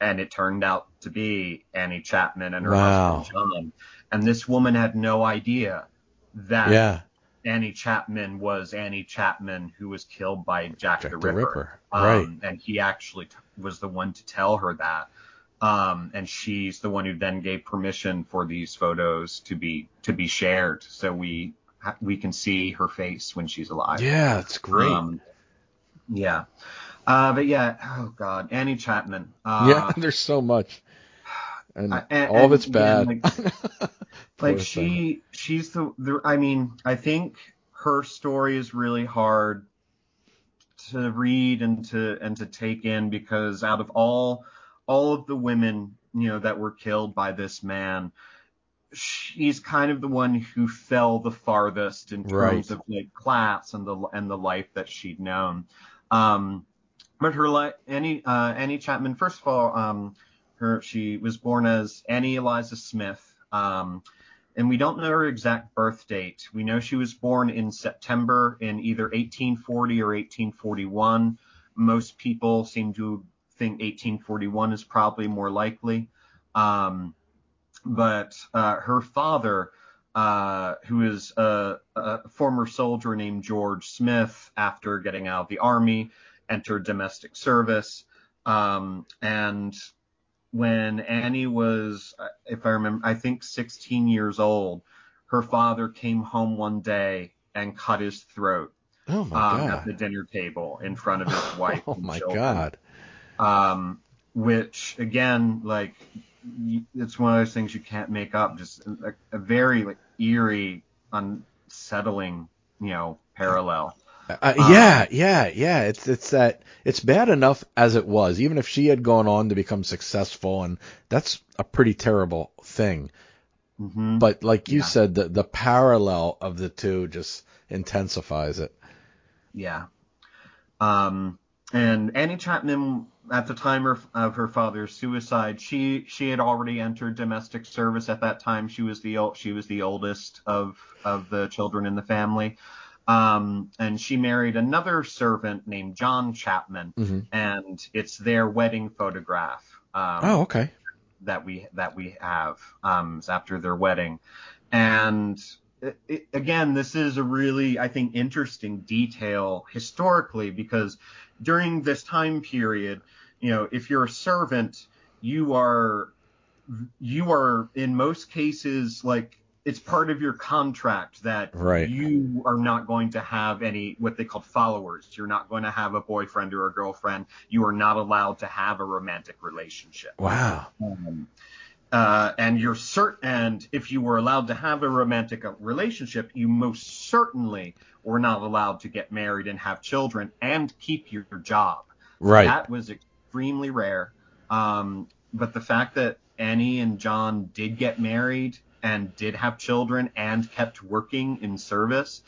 and it turned out to be Annie Chapman and her Wow. husband John. And this woman had no idea that Yeah. Annie Chapman was Annie Chapman who was killed by Jack, Jack the the Ripper. Ripper. Um, Right. And he actually t- was the one to tell her that. Um, and she's the one who then gave permission for these photos to be to be shared, so we ha- we can see her face when she's alive. Yeah, it's great. Um, yeah. Uh, but yeah, oh god, Annie Chapman. Uh, yeah, there's so much. And, I- and- all of it's bad. Poor like she she's the, the i mean i think her story is really hard to read and to and to take in because out of all all of the women you know that were killed by this man she's kind of the one who fell the farthest in terms Right. of like class and the and the life that she'd known um but her life annie uh annie chapman first of all um her she was born as annie eliza smith um and we don't know her exact birth date. We know she was born in September in either 1840 or 1841. Most people seem to think 1841 is probably more likely. Um, but uh, her father, uh, who is a, a former soldier named George Smith, after getting out of the army, entered domestic service. Um, and when Annie was, uh, if I remember, I think 16 years old, her father came home one day and cut his throat oh my um, at the dinner table in front of his wife. Oh and my children. god. Um, which again, like, it's one of those things you can't make up. Just a, a very like eerie, unsettling, you know, parallel. Uh, Um, yeah, yeah, yeah. It's it's that it's bad enough as it was. Even if she had gone on to become successful, and that's a pretty terrible thing. hmm But like you Yeah. said, the the parallel of the two just intensifies it. Yeah. Um, and Annie Chapman, at the time of, of her father's suicide, she she had already entered domestic service at that time. She was the she was the oldest of of the children in the family. Um, and she married another servant named John Chapman, hmm and it's their wedding photograph. Um, Oh, okay. that we that we have um, after their wedding, and it, it, again, this is a really I think interesting detail historically because during this time period, you know, if you're a servant, you are you are in most cases like it's part of your contract that Right. you are not going to have any what they call followers. You're not going to have a boyfriend or a girlfriend. You are not allowed to have a romantic relationship. Wow. Um, uh, and you're certain, and if you were allowed to have a romantic uh, relationship, you most certainly were not allowed to get married and have children and keep your job. Right. That was extremely rare. Um, but the fact that Annie and John did get married and did have children and kept working in service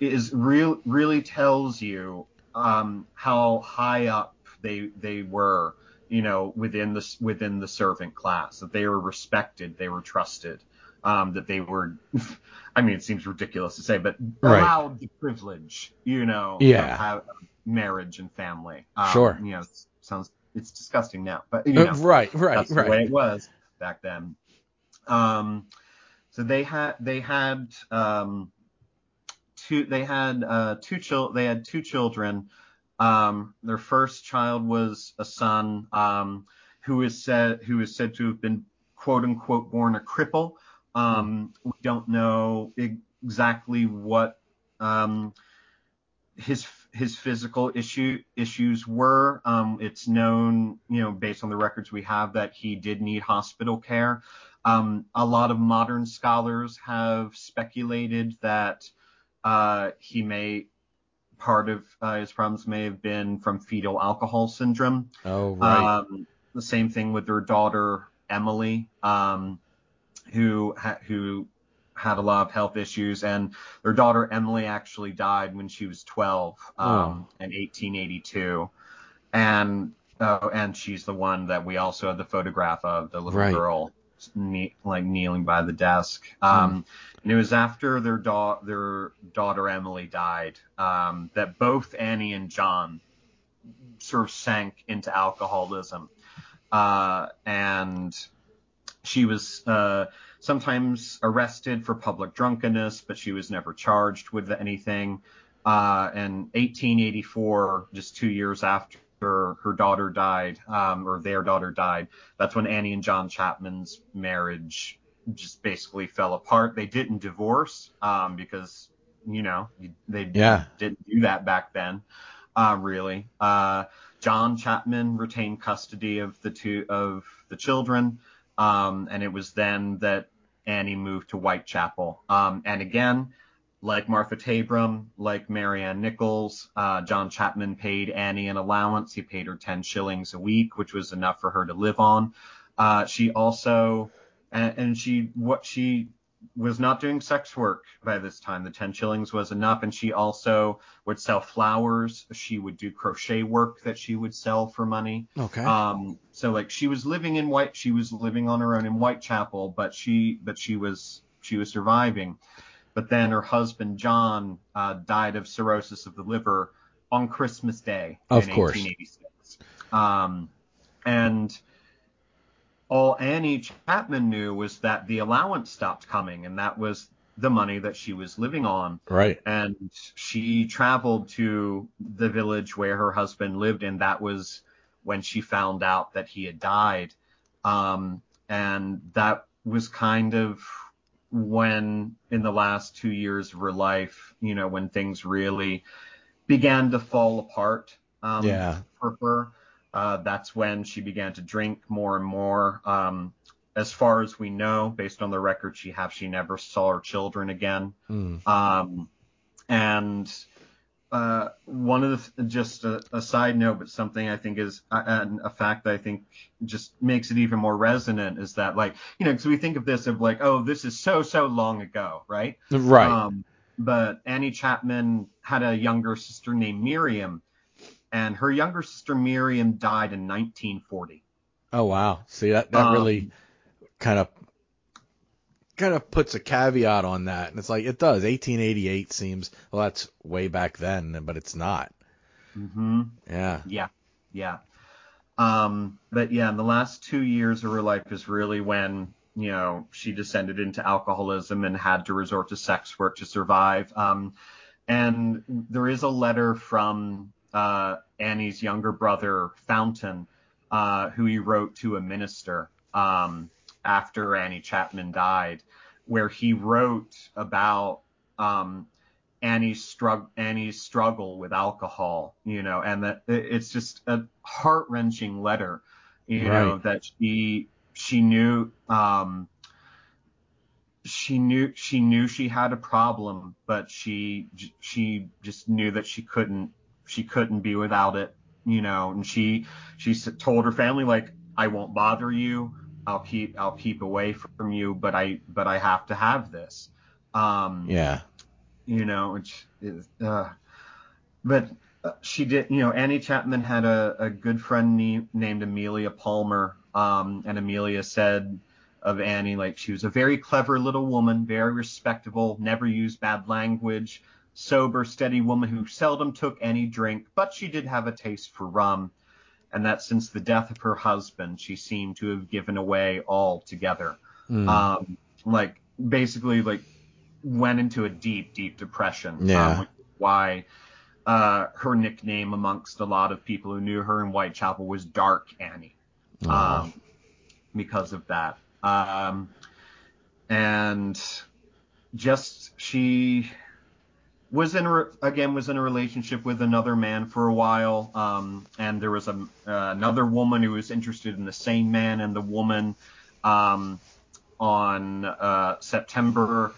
is real really tells you um, how high up they they were you know within the within the servant class that they were respected they were trusted um, that they were I mean it seems ridiculous to say but Right. allowed the privilege you know Yeah. of marriage and family um, Sure. you know it sounds it's disgusting now but you know Uh, right, right, that's the way it was back then. Um, so they had they had um, two they had uh, two chil- they had two children. Um, their first child was a son um, who is said who is said to have been quote unquote born a cripple. Um, we don't know exactly what um, his his physical issue issues were. Um, it's known, you know, based on the records we have, that he did need hospital care. Um, a lot of modern scholars have speculated that uh, he may part of uh, his problems may have been from fetal alcohol syndrome. Oh, right. Um, the same thing with their daughter Emily, um, who ha- who had a lot of health issues, and their daughter Emily actually died when she was 12 um, in 1882, and oh, and she's the one that we also had the photograph of, the little Right. girl kne- like kneeling by the desk. Um, And it was after their da- their daughter Emily died um, that both Annie and John sort of sank into alcoholism. Uh, and she was uh, sometimes arrested for public drunkenness, but she was never charged with anything. Uh, in 1884, just two years after her daughter died, um, or their daughter died, that's when Annie and John Chapman's marriage just basically fell apart. They didn't divorce um, because, you know, they Yeah. didn't do that back then, uh, really. Uh, John Chapman retained custody of the two of the children, um, and it was then that Annie moved to Whitechapel. Um, and again, like Martha Tabram, like Mary Ann Nichols, uh, John Chapman paid Annie an allowance. He paid her 10 shillings a week, which was enough for her to live on. Uh, she also, and, and she, what she was not doing sex work by this time. The 10 shillings was enough. And she also would sell flowers. She would do crochet work that she would sell for money. Okay. Um, so like she was living in White, she was living on her own in Whitechapel, but she, but she was, she was surviving. But then her husband John uh, died of cirrhosis of the liver on Christmas Day Of in course. 1886. Um, and all Annie Chapman knew was that the allowance stopped coming, and that was the money that she was living on right. and she traveled to the village where her husband lived and that was when she found out that he had died um, and that was kind of when in the last two years of her life you know when things really began to fall apart um, Yeah. for her uh, that's when she began to drink more and more um, as far as we know based on the record she have she never saw her children again Mm. um, and uh, one of the just a, a side note, but something I think is a, a- a fact that I think just makes it even more resonant is that like you know because we think of this of like oh this is so so long ago right Right. um, but Annie Chapman had a younger sister named Miriam and her younger sister Miriam died in 1940 oh wow. See that that Um, really kind of kind of puts a caveat on that, and it's like it does. 1888 seems well that's way back then, but it's not. Mm-hmm. Yeah. Yeah, yeah. Um, but yeah, in the last two years of her life is really when you know she descended into alcoholism and had to resort to sex work to survive. Um, and there is a letter from uh, Annie's younger brother Fountain, uh, who he wrote to a minister um, after Annie Chapman died, where he wrote about um, Annie's struggle Annie's struggle with alcohol, you know, and that it's just a heart wrenching letter, you know, that she she knew um she knew she knew she had a problem, but she she just knew that she couldn't she couldn't be without it, you know, and she she told her family like, I won't bother you. I'll keep I'll keep away from you, but I but I have to have this. Um, Yeah. you know, which is, uh, but uh, she did, you know, Annie Chapman had a, a good friend ne- named Amelia Palmer, um, and Amelia said of Annie, like, she was a very clever little woman, very respectable, never used bad language, sober, steady woman who seldom took any drink, but she did have a taste for rum, and that since the death of her husband, she seemed to have given away altogether. Mm. Um, like, basically, like, went into a deep, deep depression. Yeah. Um, why uh, her nickname amongst a lot of people who knew her in Whitechapel was Dark Annie. Aw. Um, because of that. Um, and just she was in a, re- again was in a relationship with another man for a while um, and there was a, uh, another woman who was interested in the same man and the woman um, on uh, September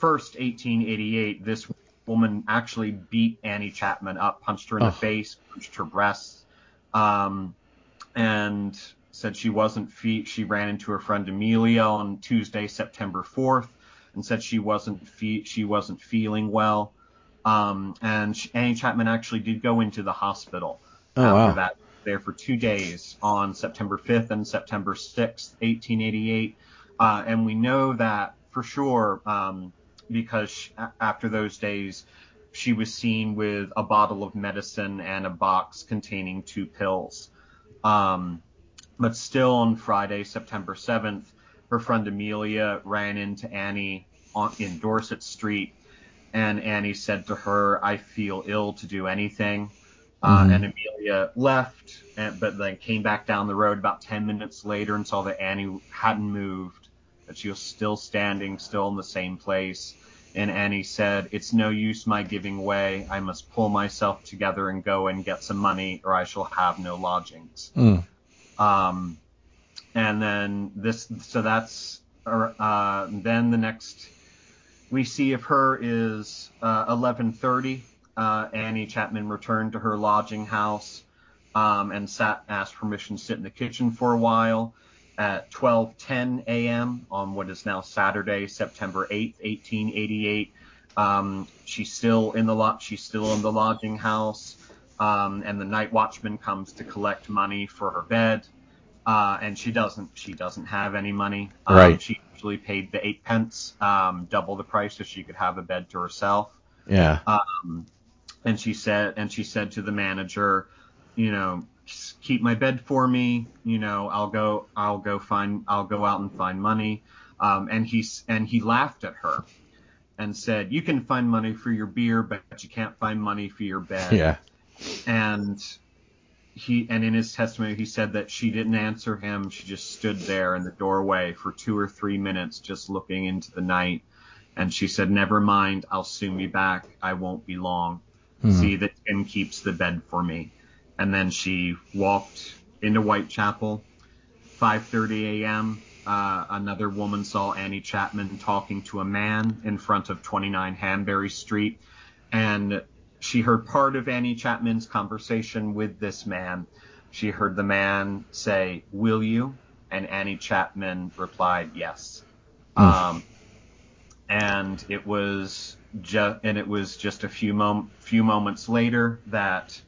1st 1888 this woman actually beat Annie Chapman up punched her in Oh. the face punched her breasts um, and said she wasn't fe- she ran into her friend Amelia on Tuesday September 4th and said she wasn't fe- she wasn't feeling well um, and she, Annie Chapman actually did go into the hospital Oh, after wow. that there for two days on September 5th and September 6th 1888 uh, and we know that for sure um, because sh a- after those days she was seen with a bottle of medicine and a box containing two pills. Um, but still on Friday, September 7th, her friend Amelia ran into Annie on, in Dorset Street, and Annie said to her, I feel ill to do anything. Uh, Mhm. and Amelia left, and, but then came back down the road about 10 minutes later and saw that Annie hadn't moved, that she was still standing, still in the same place. And Annie said, It's no use my giving way. I must pull myself together and go and get some money, or I shall have no lodgings. Mm. Um, and then this, so that's, uh, then the next we see of her is uh, 11:30. Uh, Annie Chapman returned to her lodging house um, and sat, asked permission to sit in the kitchen for a while. At 12:10 a.m. on what is now Saturday, September 8th, 1888, um, she's still in the lot. She's still in the lodging house, um, and the night watchman comes to collect money for her bed. Uh, and she doesn't. She doesn't have any money. Um, Right. She usually paid the eight pence, um, double the price, so she could have a bed to herself. Yeah. Um, and she said, and she said to the manager, you know, keep my bed for me. You know, I'll go, I'll go find, I'll go out and find money. Um, and he and he laughed at her and said, you can find money for your beer, but you can't find money for your bed Yeah. and he and in his testimony he said that she didn't answer him. She just stood there in the doorway for two or three minutes just looking into the night. And she said never mind. I'll soon be back. I won't be long. Hmm. see that tim keeps the bed for me. And then she walked into whitechapel 5:30 a.m. Uh, another woman saw Annie Chapman talking to a man in front of 29 Hanbury Street, and she heard part of Annie Chapman's conversation with this man. She heard the man say, "Will you?" and Annie Chapman replied, "Yes." Um, and it was just and it was just a few mom- few moments later that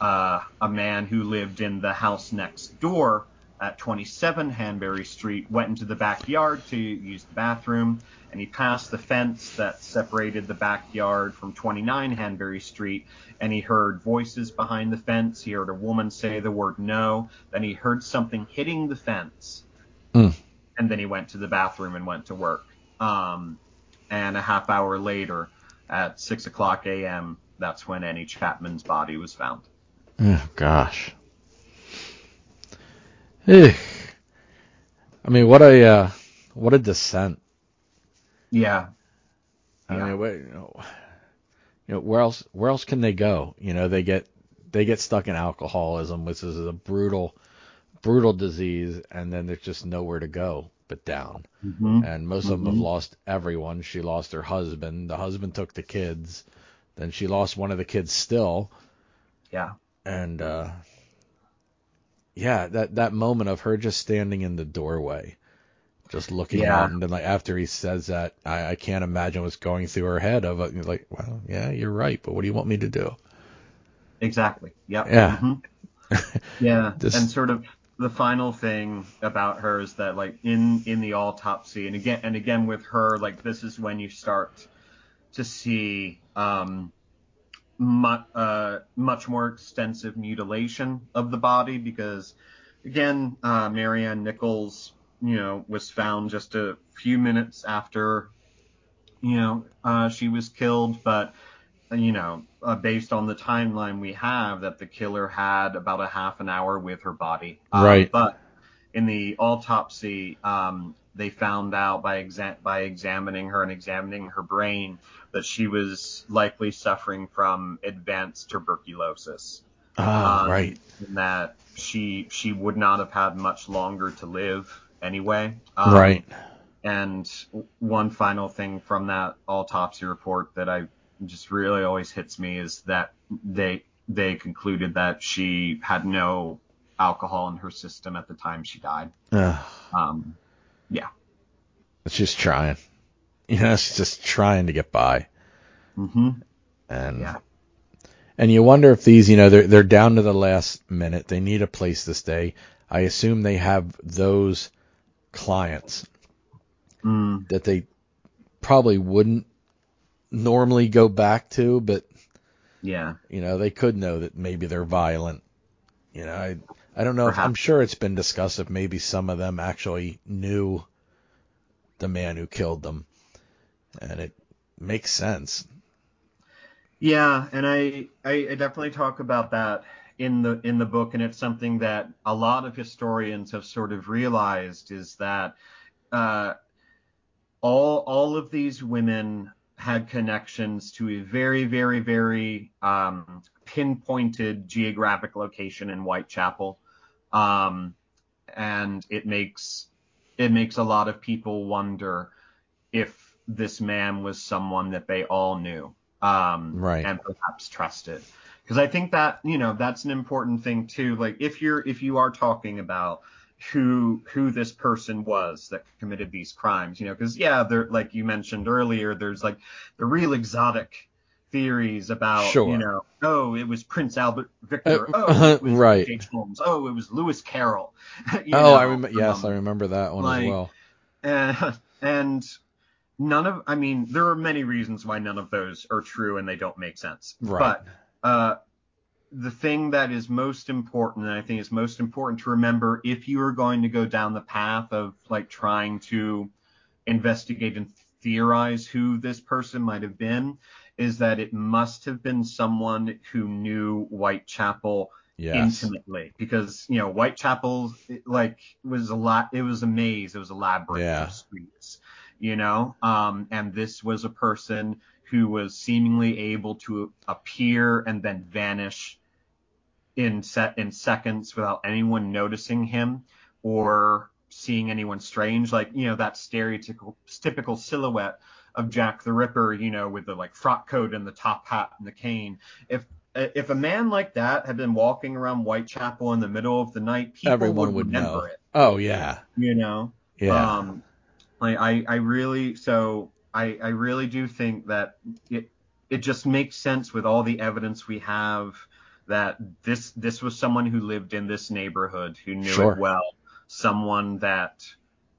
uh, a man who lived in the house next door at 27 Hanbury Street went into the backyard to use the bathroom, and he passed the fence that separated the backyard from 29 Hanbury Street, and he heard voices behind the fence. He heard a woman say the word no. Then he heard something hitting the fence, Mm. and then he went to the bathroom and went to work. Um, and a half hour later, at 6 o'clock a.m., that's when Annie Chapman's body was found. Oh gosh. Ugh. I mean, what a uh, what a descent. Yeah. I Yeah. mean, what, you know, you know, where else where else can they go? You know, they get they get stuck in alcoholism, which is a brutal brutal disease, and then there's just nowhere to go but down. Mhm. And most of them have lost everyone. She lost her husband. The husband took the kids. Then she lost one of the kids still. Yeah. and uh yeah, that that moment of her just standing in the doorway, just looking Yeah. out, and then like after he says that, I, I can't imagine what's going through her head of uh, like, well, yeah, you're right, but what do you want me to do? Exactly. Yep. Yeah. Mhm. Yeah. And sort of the final thing about her is that like in in the autopsy and again and again with her like this is when you start to see um much uh much more extensive mutilation of the body because again uh Mary Ann Nichols you know was found just a few minutes after you know uh she was killed but you know, uh, based on the timeline we have, that the killer had about a half an hour with her body. Um, Right. But in the autopsy, um, they found out by exa- by examining her and examining her brain that she was likely suffering from advanced tuberculosis. Ah, Um, right. And that she she would not have had much longer to live anyway. Um, right. and one final thing from that autopsy report that I just really always hits me is that they they concluded that she had no alcohol in her system at the time she died. Ugh. Um, she's trying. You know, she's just trying to get by. Mm-hmm. And Yeah. and you wonder if these, you know, they're they're down to the last minute. They need a place to stay. I assume they have those clients Mm, that they probably wouldn't normally go back to, but yeah. you know, they could know that maybe they're violent. You know, I I don't know if I'm sure it's been discussed if maybe some of them actually knew the man who killed them. And it makes sense. Yeah, and I, I I definitely talk about that in the in the book, and it's something that a lot of historians have sort of realized is that uh, all all of these women had connections to a very very very um, pinpointed geographic location in Whitechapel, um, and it makes it makes a lot of people wonder if this man was someone that they all knew um, Right. and perhaps trusted. Because I think that you know that's an important thing too. Like if you're if you are talking about who who this person was that committed these crimes, you know, because yeah, there like you mentioned earlier, there's like the real exotic theories about Sure. you know, oh, it was Prince Albert Victor, Uh, oh, it was right. H. Holmes, oh, it was Lewis Carroll. oh, know, I remember. Yes, I remember that one like, as well. and, and none of i mean there are many reasons why none of those are true and they don't make sense Right. but uh the thing that is most important and i think is most important to remember if you are going to go down the path of like trying to investigate and theorize who this person might have been is that it must have been someone who knew whitechapel Yes. intimately because you know Whitechapel it, like was a lot it was a maze it was a labyrinth Yeah. of streets you know um and this was a person who was seemingly able to appear and then vanish in set in seconds without anyone noticing him or seeing anyone strange like you know that stereotypical typical silhouette of Jack the Ripper you know with the like frock coat and the top hat and the cane if if a man like that had been walking around Whitechapel in the middle of the night, people Everyone would, would remember know. it. Oh yeah. You know. Yeah. Um, like I, I really, so I, I really do think that it, it just makes sense with all the evidence we have that this, this was someone who lived in this neighborhood, who knew Sure. it well, someone that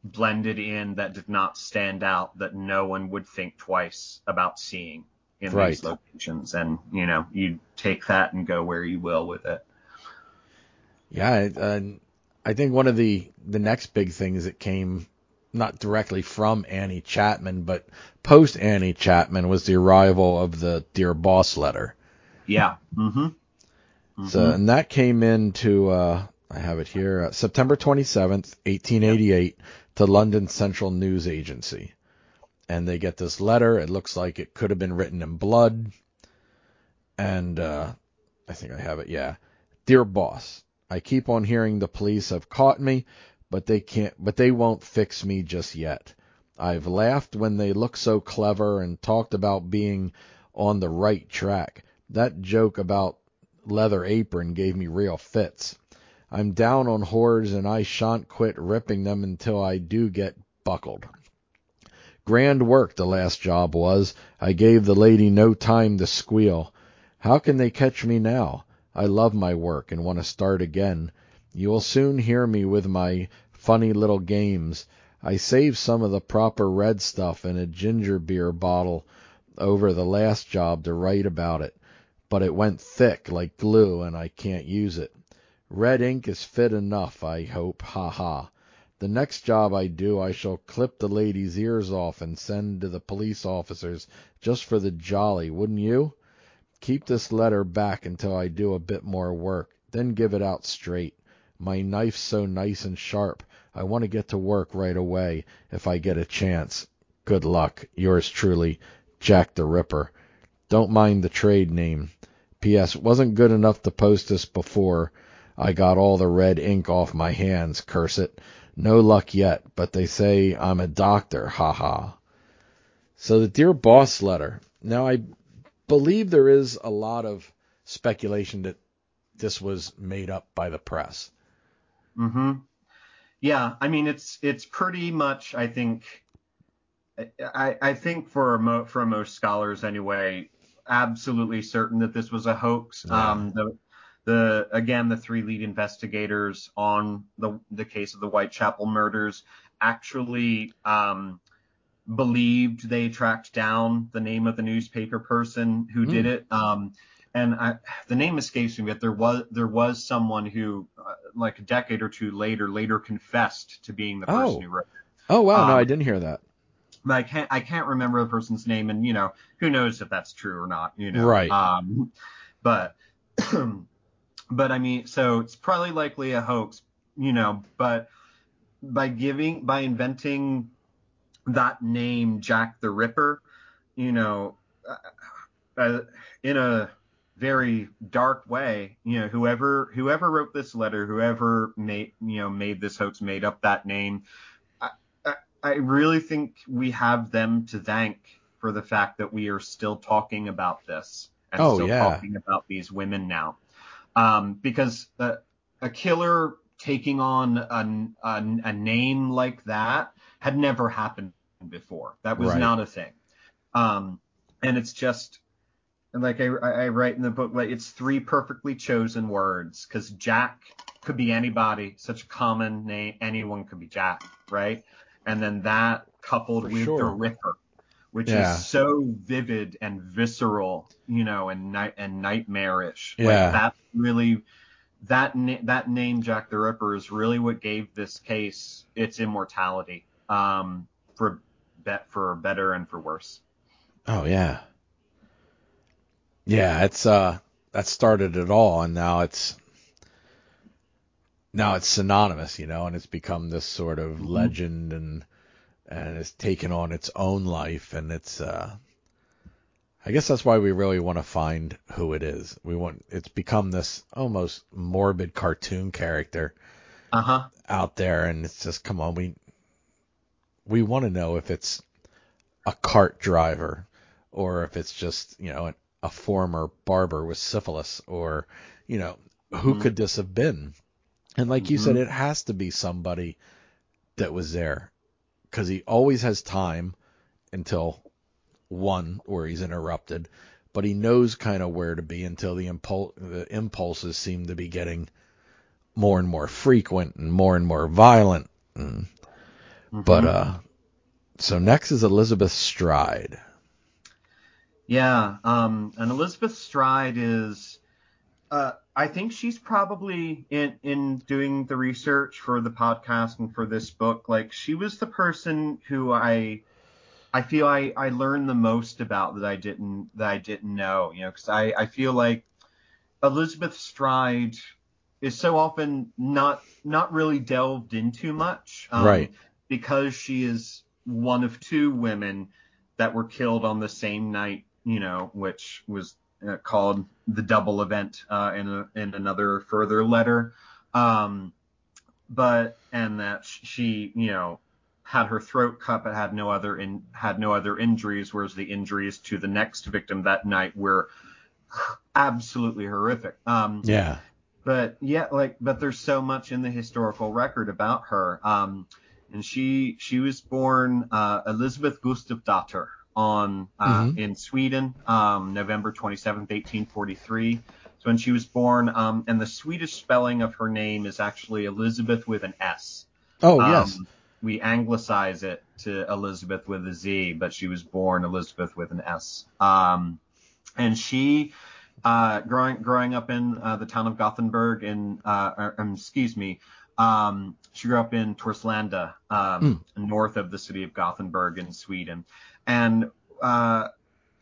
blended in, that did not stand out, that no one would think twice about seeing in Right. these locations. And you know, you take that and go where you will with it. Yeah, I- uh, I think one of the the next big things that came not directly from Annie Chapman, but post Annie Chapman was the arrival of the Dear Boss letter. Yeah. Mm-hmm. So, and that came into uh, I have it here, uh, September 27th, 1888, to London Central News Agency, and they get this letter. It looks like it could have been written in blood, and uh, I think I have it. Yeah, dear boss, I keep on hearing the police have caught me, but they can't. But they won't fix me just yet. I've laughed when they look so clever and talked about being on the right track. That joke about leather apron gave me real fits. I'm down on hordes and I shan't quit ripping them until I do get buckled. Grand work the last job was. I gave the lady no time to squeal. How can they catch me now? I love my work and want to start again. You will soon hear me with my funny little games. I saved some of the proper red stuff in a ginger beer bottle over the last job to write about it, but it went thick like glue and I can't use it. Red ink is fit enough, I hope. Ha ha. The next job I do I shall clip the lady's ears off and send to the police officers just for the jolly, wouldn't you? Keep this letter back until I do a bit more work, then give it out straight. My knife's so nice and sharp. I want to get to work right away if I get a chance. Good luck. Yours truly, Jack the Ripper. Don't mind the trade name. P.S. Wasn't good enough to post this before. I got all the red ink off my hands, curse it. No luck yet, but they say I'm a doctor, ha ha. So the Dear Boss letter. Now I believe there is a lot of speculation that this was made up by the press. Mm-hmm. Yeah, I mean it's it's pretty much I think I I think for mo, for most scholars anyway, absolutely certain that this was a hoax. Yeah. Um, the the again the three lead investigators on the the case of the Whitechapel murders actually um, believed they tracked down the name of the newspaper person who did Hmm. it. Um, and I, the name escapes me, but there was there was someone who, uh, like a decade or two later, later confessed to being the person Oh. who wrote. It. Oh wow, no, Um, I didn't hear that. But I can't I can't remember the person's name, and you know who knows if that's true or not. You know, Right. Um, but but I mean, so it's probably likely a hoax. You know, but by giving by inventing that name Jack the Ripper, you know, uh, uh, in a very dark way, you know, whoever whoever wrote this letter, whoever made you know made this hoax, made up that name. I, I, I really think we have them to thank for the fact that we are still talking about this and Oh, still yeah. talking about these women now, um, because uh, a killer taking on a, a, a name like that had never happened before. That was Right. not a thing. Um, and it's just like I, I write in the book, like it's three perfectly chosen words because Jack could be anybody, such a common name, anyone could be Jack, right? And then that coupled For with the. Ripper, which Yeah. is so vivid and visceral, you know, and night and nightmarish. Yeah. Like that really that na- that name Jack the Ripper is really what gave this case its immortality, um, for bet for better and for worse. Oh yeah. Yeah, it's uh that started it all and now it's now it's synonymous, you know, and it's become this sort of Mhm. legend and and it's taken on its own life and it's uh I guess that's why we really want to find who it is. We want it's become this almost morbid cartoon character Uh huh. out there and it's just come on we we want to know if it's a cart driver or if it's just you know a, a former barber with syphilis or you know who Mhm. could this have been and like you said Mhm. it has to be somebody that was there because he always has time until one where he's interrupted but he knows kind of where to be until the impulse the impulses seem to be getting more and more frequent and more and more violent and but Mhm. uh so next is Elizabeth Stride. Yeah, um, and Elizabeth Stride is, uh, I think she's probably in in doing the research for the podcast and for this book. Like she was the person who I, I feel I I learned the most about that I didn't that I didn't know. You know, because I I feel like Elizabeth Stride is so often not not really delved into much. um, Right. Because she is one of two women that were killed on the same night, you know, which was uh, called the double event uh, in a, in another further letter. Um, but and that she, you know, had her throat cut but had no other in had no other injuries, whereas the injuries to the next victim that night were absolutely horrific. Um, Yeah. but yeah, like, but there's so much in the historical record about her. Um, and she she was born uh, Elizabeth Gustafsdotter on uh, Mhm. in Sweden, um, November 27th, 1843. So when she was born, um, and the Swedish spelling of her name is actually Elizabeth with an S. Oh Um, yes. We anglicize it to Elizabeth with a Z, but she was born Elizabeth with an S. Um, and she, uh, growing growing up in uh, the town of Gothenburg, in uh, or, um, excuse me, um, she grew up in Torslanda, um, north of the city of Gothenburg in Sweden. And uh,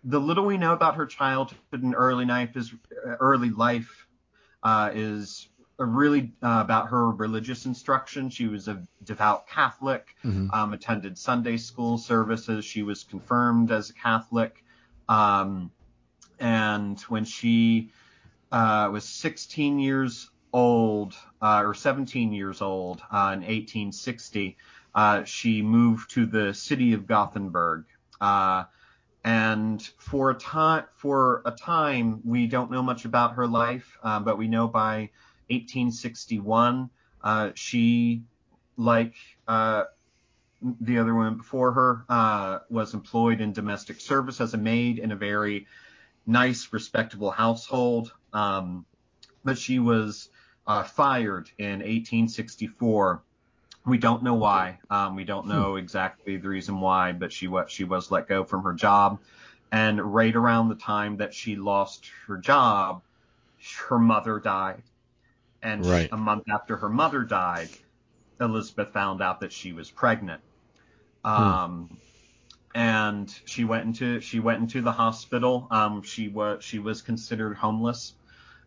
the little we know about her childhood and early life is early life uh, is really uh, about her religious instruction. She was a devout Catholic, Mhm. um, attended Sunday school services. She was confirmed as a Catholic. Um, and when she uh, was 16 years old, uh, or 17 years old uh, in 1860, uh, she moved to the city of Gothenburg. Uh, and for a time, for a time, we don't know much about her life, uh, but we know by 1861, uh, she, like uh, the other woman before her, uh, was employed in domestic service as a maid in a very nice, respectable household. Um, but she was uh, fired in 1864. We don't know why. Um, we don't know exactly the reason why, but she was she was let go from her job. And right around the time that she lost her job, her mother died. And Right. a month after her mother died, Elizabeth found out that she was pregnant. Um, and she went into she went into the hospital. Um, she was she was considered homeless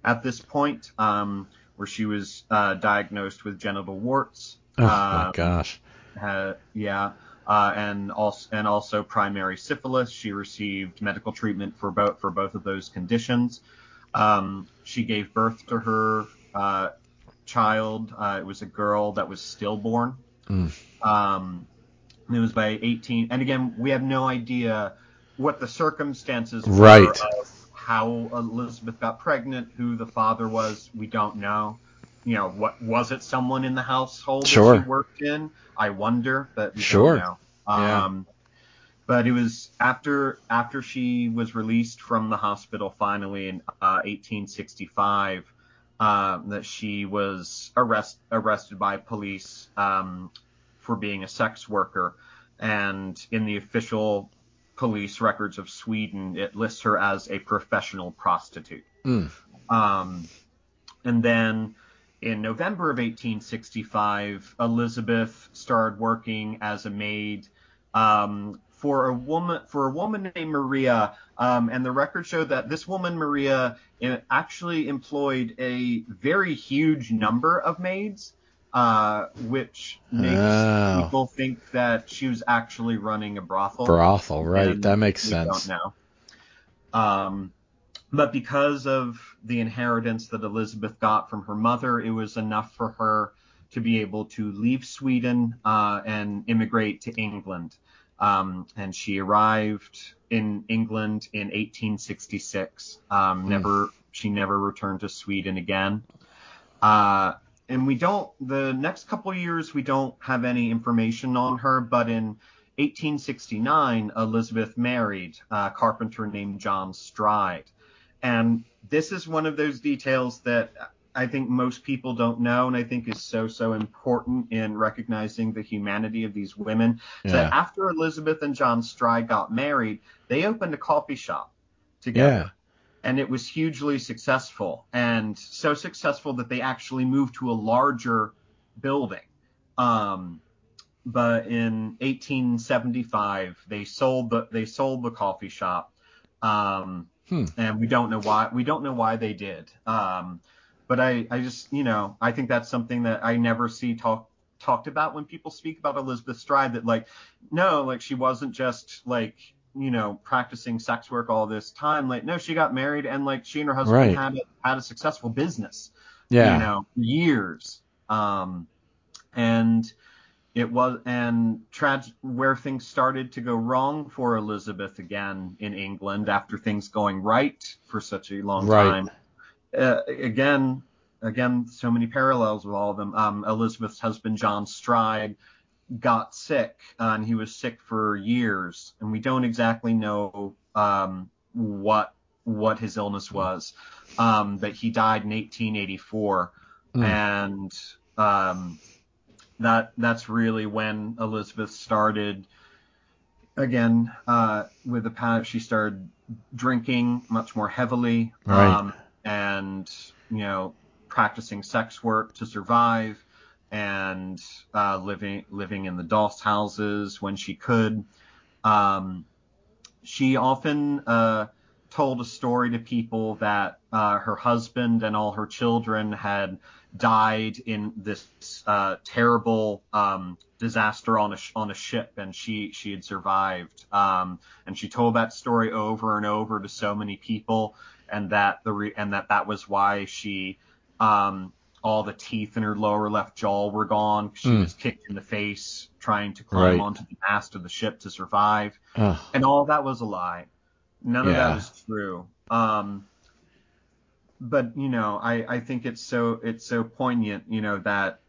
at this point, um, where she was uh, diagnosed with genital warts. Oh my Um, gosh. had- yeah, uh, and also and also primary syphilis. She received medical treatment for both for both of those conditions. Um, she gave birth to her uh, child. Uh, it was a girl that was stillborn. Mm. Um, it was by 18, and again, we have no idea what the circumstances were Right. of how Elizabeth got pregnant, who the father was. We don't know. You know, what was it? Someone in the household Sure. that she worked in? I wonder, but Sure. don't know. Yeah. Um, but it was after after she was released from the hospital finally in uh, 1865 uh, that she was arrest, arrested by police um, for being a sex worker, and in the official police records of Sweden, it lists her as a professional prostitute. Mm. Um, and then in November of 1865, Elizabeth started working as a maid um, for a woman for a woman named Maria. Um, and the records show that this woman Maria uh, actually employed a very huge number of maids, uh, which makes Oh. people think that she was actually running a brothel Brothel, right? and That makes we sense. Don't know. Um, but because of the inheritance that Elizabeth got from her mother, it was enough for her to be able to leave Sweden uh, and immigrate to England. Um, and she arrived in England in 1866. Um, Never, she never returned to Sweden again. Uh, and we don't. The next couple of years, we don't have any information on her. But in 1869, Elizabeth married a carpenter named John Stride. And this is one of those details that I think most people don't know, and I think is so, so important in recognizing the humanity of these women. So Yeah. after Elizabeth and John Stride got married, they opened a coffee shop together Yeah. and it was hugely successful and so successful that they actually moved to a larger building um, but in 1875 they sold the they sold the coffee shop um, Hmm. and we don't know why we don't know why they did um, but I, I just you know I think that's something that I never see talk talked about when people speak about Elizabeth Stride that like no like she wasn't just like you know practicing sex work all this time like no she got married and like she and her husband Right. had a, had a successful business Yeah. you know years um and it was and trag- where things started to go wrong for Elizabeth again in England after things going right for such a long Right. time. Uh, again, again, so many parallels with all of them. Um, Elizabeth's husband John Stride got sick, uh, and he was sick for years, and we don't exactly know um, what what his illness was. Um, but he died in 1884, Mm. and um, that that's really when Elizabeth started again uh, with the past. She started drinking much more heavily, Right. um, and you know practicing sex work to survive, and uh, living living in the doss houses when she could. Um, she often uh, told a story to people that uh, her husband and all her children had died in this uh, terrible um, disaster on a sh- on a ship, and she she had survived. Um, and she told that story over and over to so many people, and that the re- and that that was why she um, all the teeth in her lower left jaw were gone. She Mm. was kicked in the face trying to climb Right. onto the mast of the ship to survive Ugh. and all that was a lie. None of that is true. Um, but you know, I, I think it's so it's so poignant, you know, that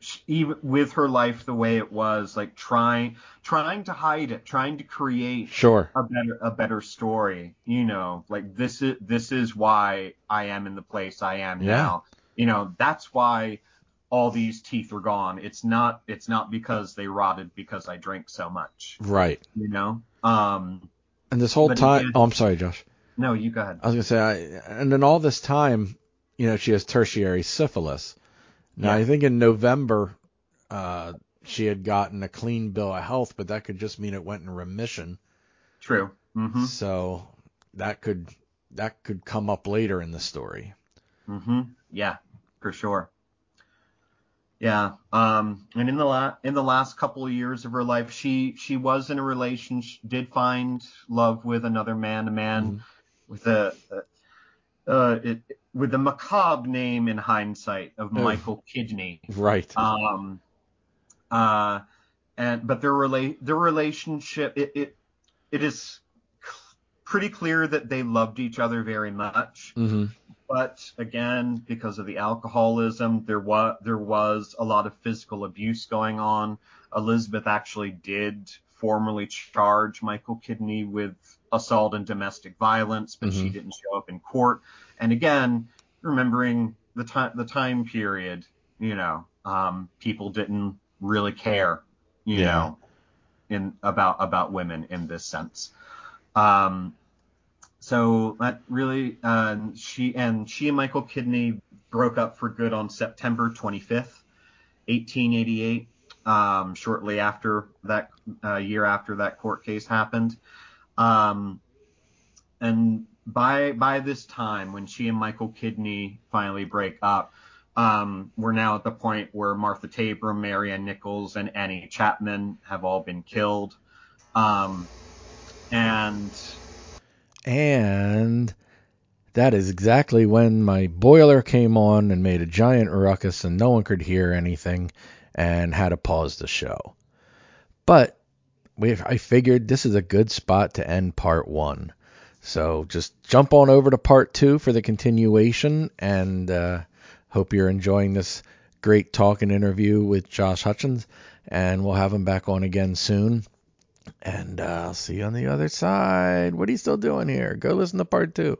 sh- even with her life the way it was, like trying trying to hide it, trying to create Sure. a better a better story, you know, like this is this is why I am in the place I am Yeah. now. You know, that's why all these teeth are gone. It's not it's not because they rotted because I drank so much Right. you know. Um, And this whole time, again- oh, I'm sorry, Josh. no, you go ahead. I was gonna say, I, and then all this time, you know, she has tertiary syphilis. Now Yeah. I think in November, uh, she had gotten a clean bill of health, but that could just mean it went in remission. True. hmm So that could that could come up later in the story. Mm-hmm. Yeah, for sure. Yeah. Um, and in the la- in the last couple of years of her life, she she was in a relationship, did find love with another man, a man Mhm. with a, a uh, it, with the macabre name in hindsight of. Michael Kidney. Right. Um, uh, and but their rela- their relationship it, it it is pretty clear that they loved each other very much. hmm But again, because of the alcoholism, there was there was a lot of physical abuse going on. Elizabeth actually did formally charge Michael Kidney with assault and domestic violence, but she Mhm. didn't show up in court. And again, remembering the time the time period, you know, um, people didn't really care, you Yeah. know, in about about women in this sense. Um, so that really, uh, she and she and Michael Kidney broke up for good on September 25th, 1888. Um, shortly after that uh, year after that court case happened, um, and by by this time, when she and Michael Kidney finally break up, um, we're now at the point where Martha Tabram, Marianne Nichols, and Annie Chapman have all been killed. Um, and And that is exactly when my boiler came on and made a giant ruckus and no one could hear anything and had to pause the show. But we I figured this is a good spot to end part 1. So just jump on over to part 2 for the continuation and uh, hope you're enjoying this great talk and interview with Josh Hutchins and we'll have him back on again soon. And uh, I'll see you on the other side. What are you still doing here? Go listen to part two.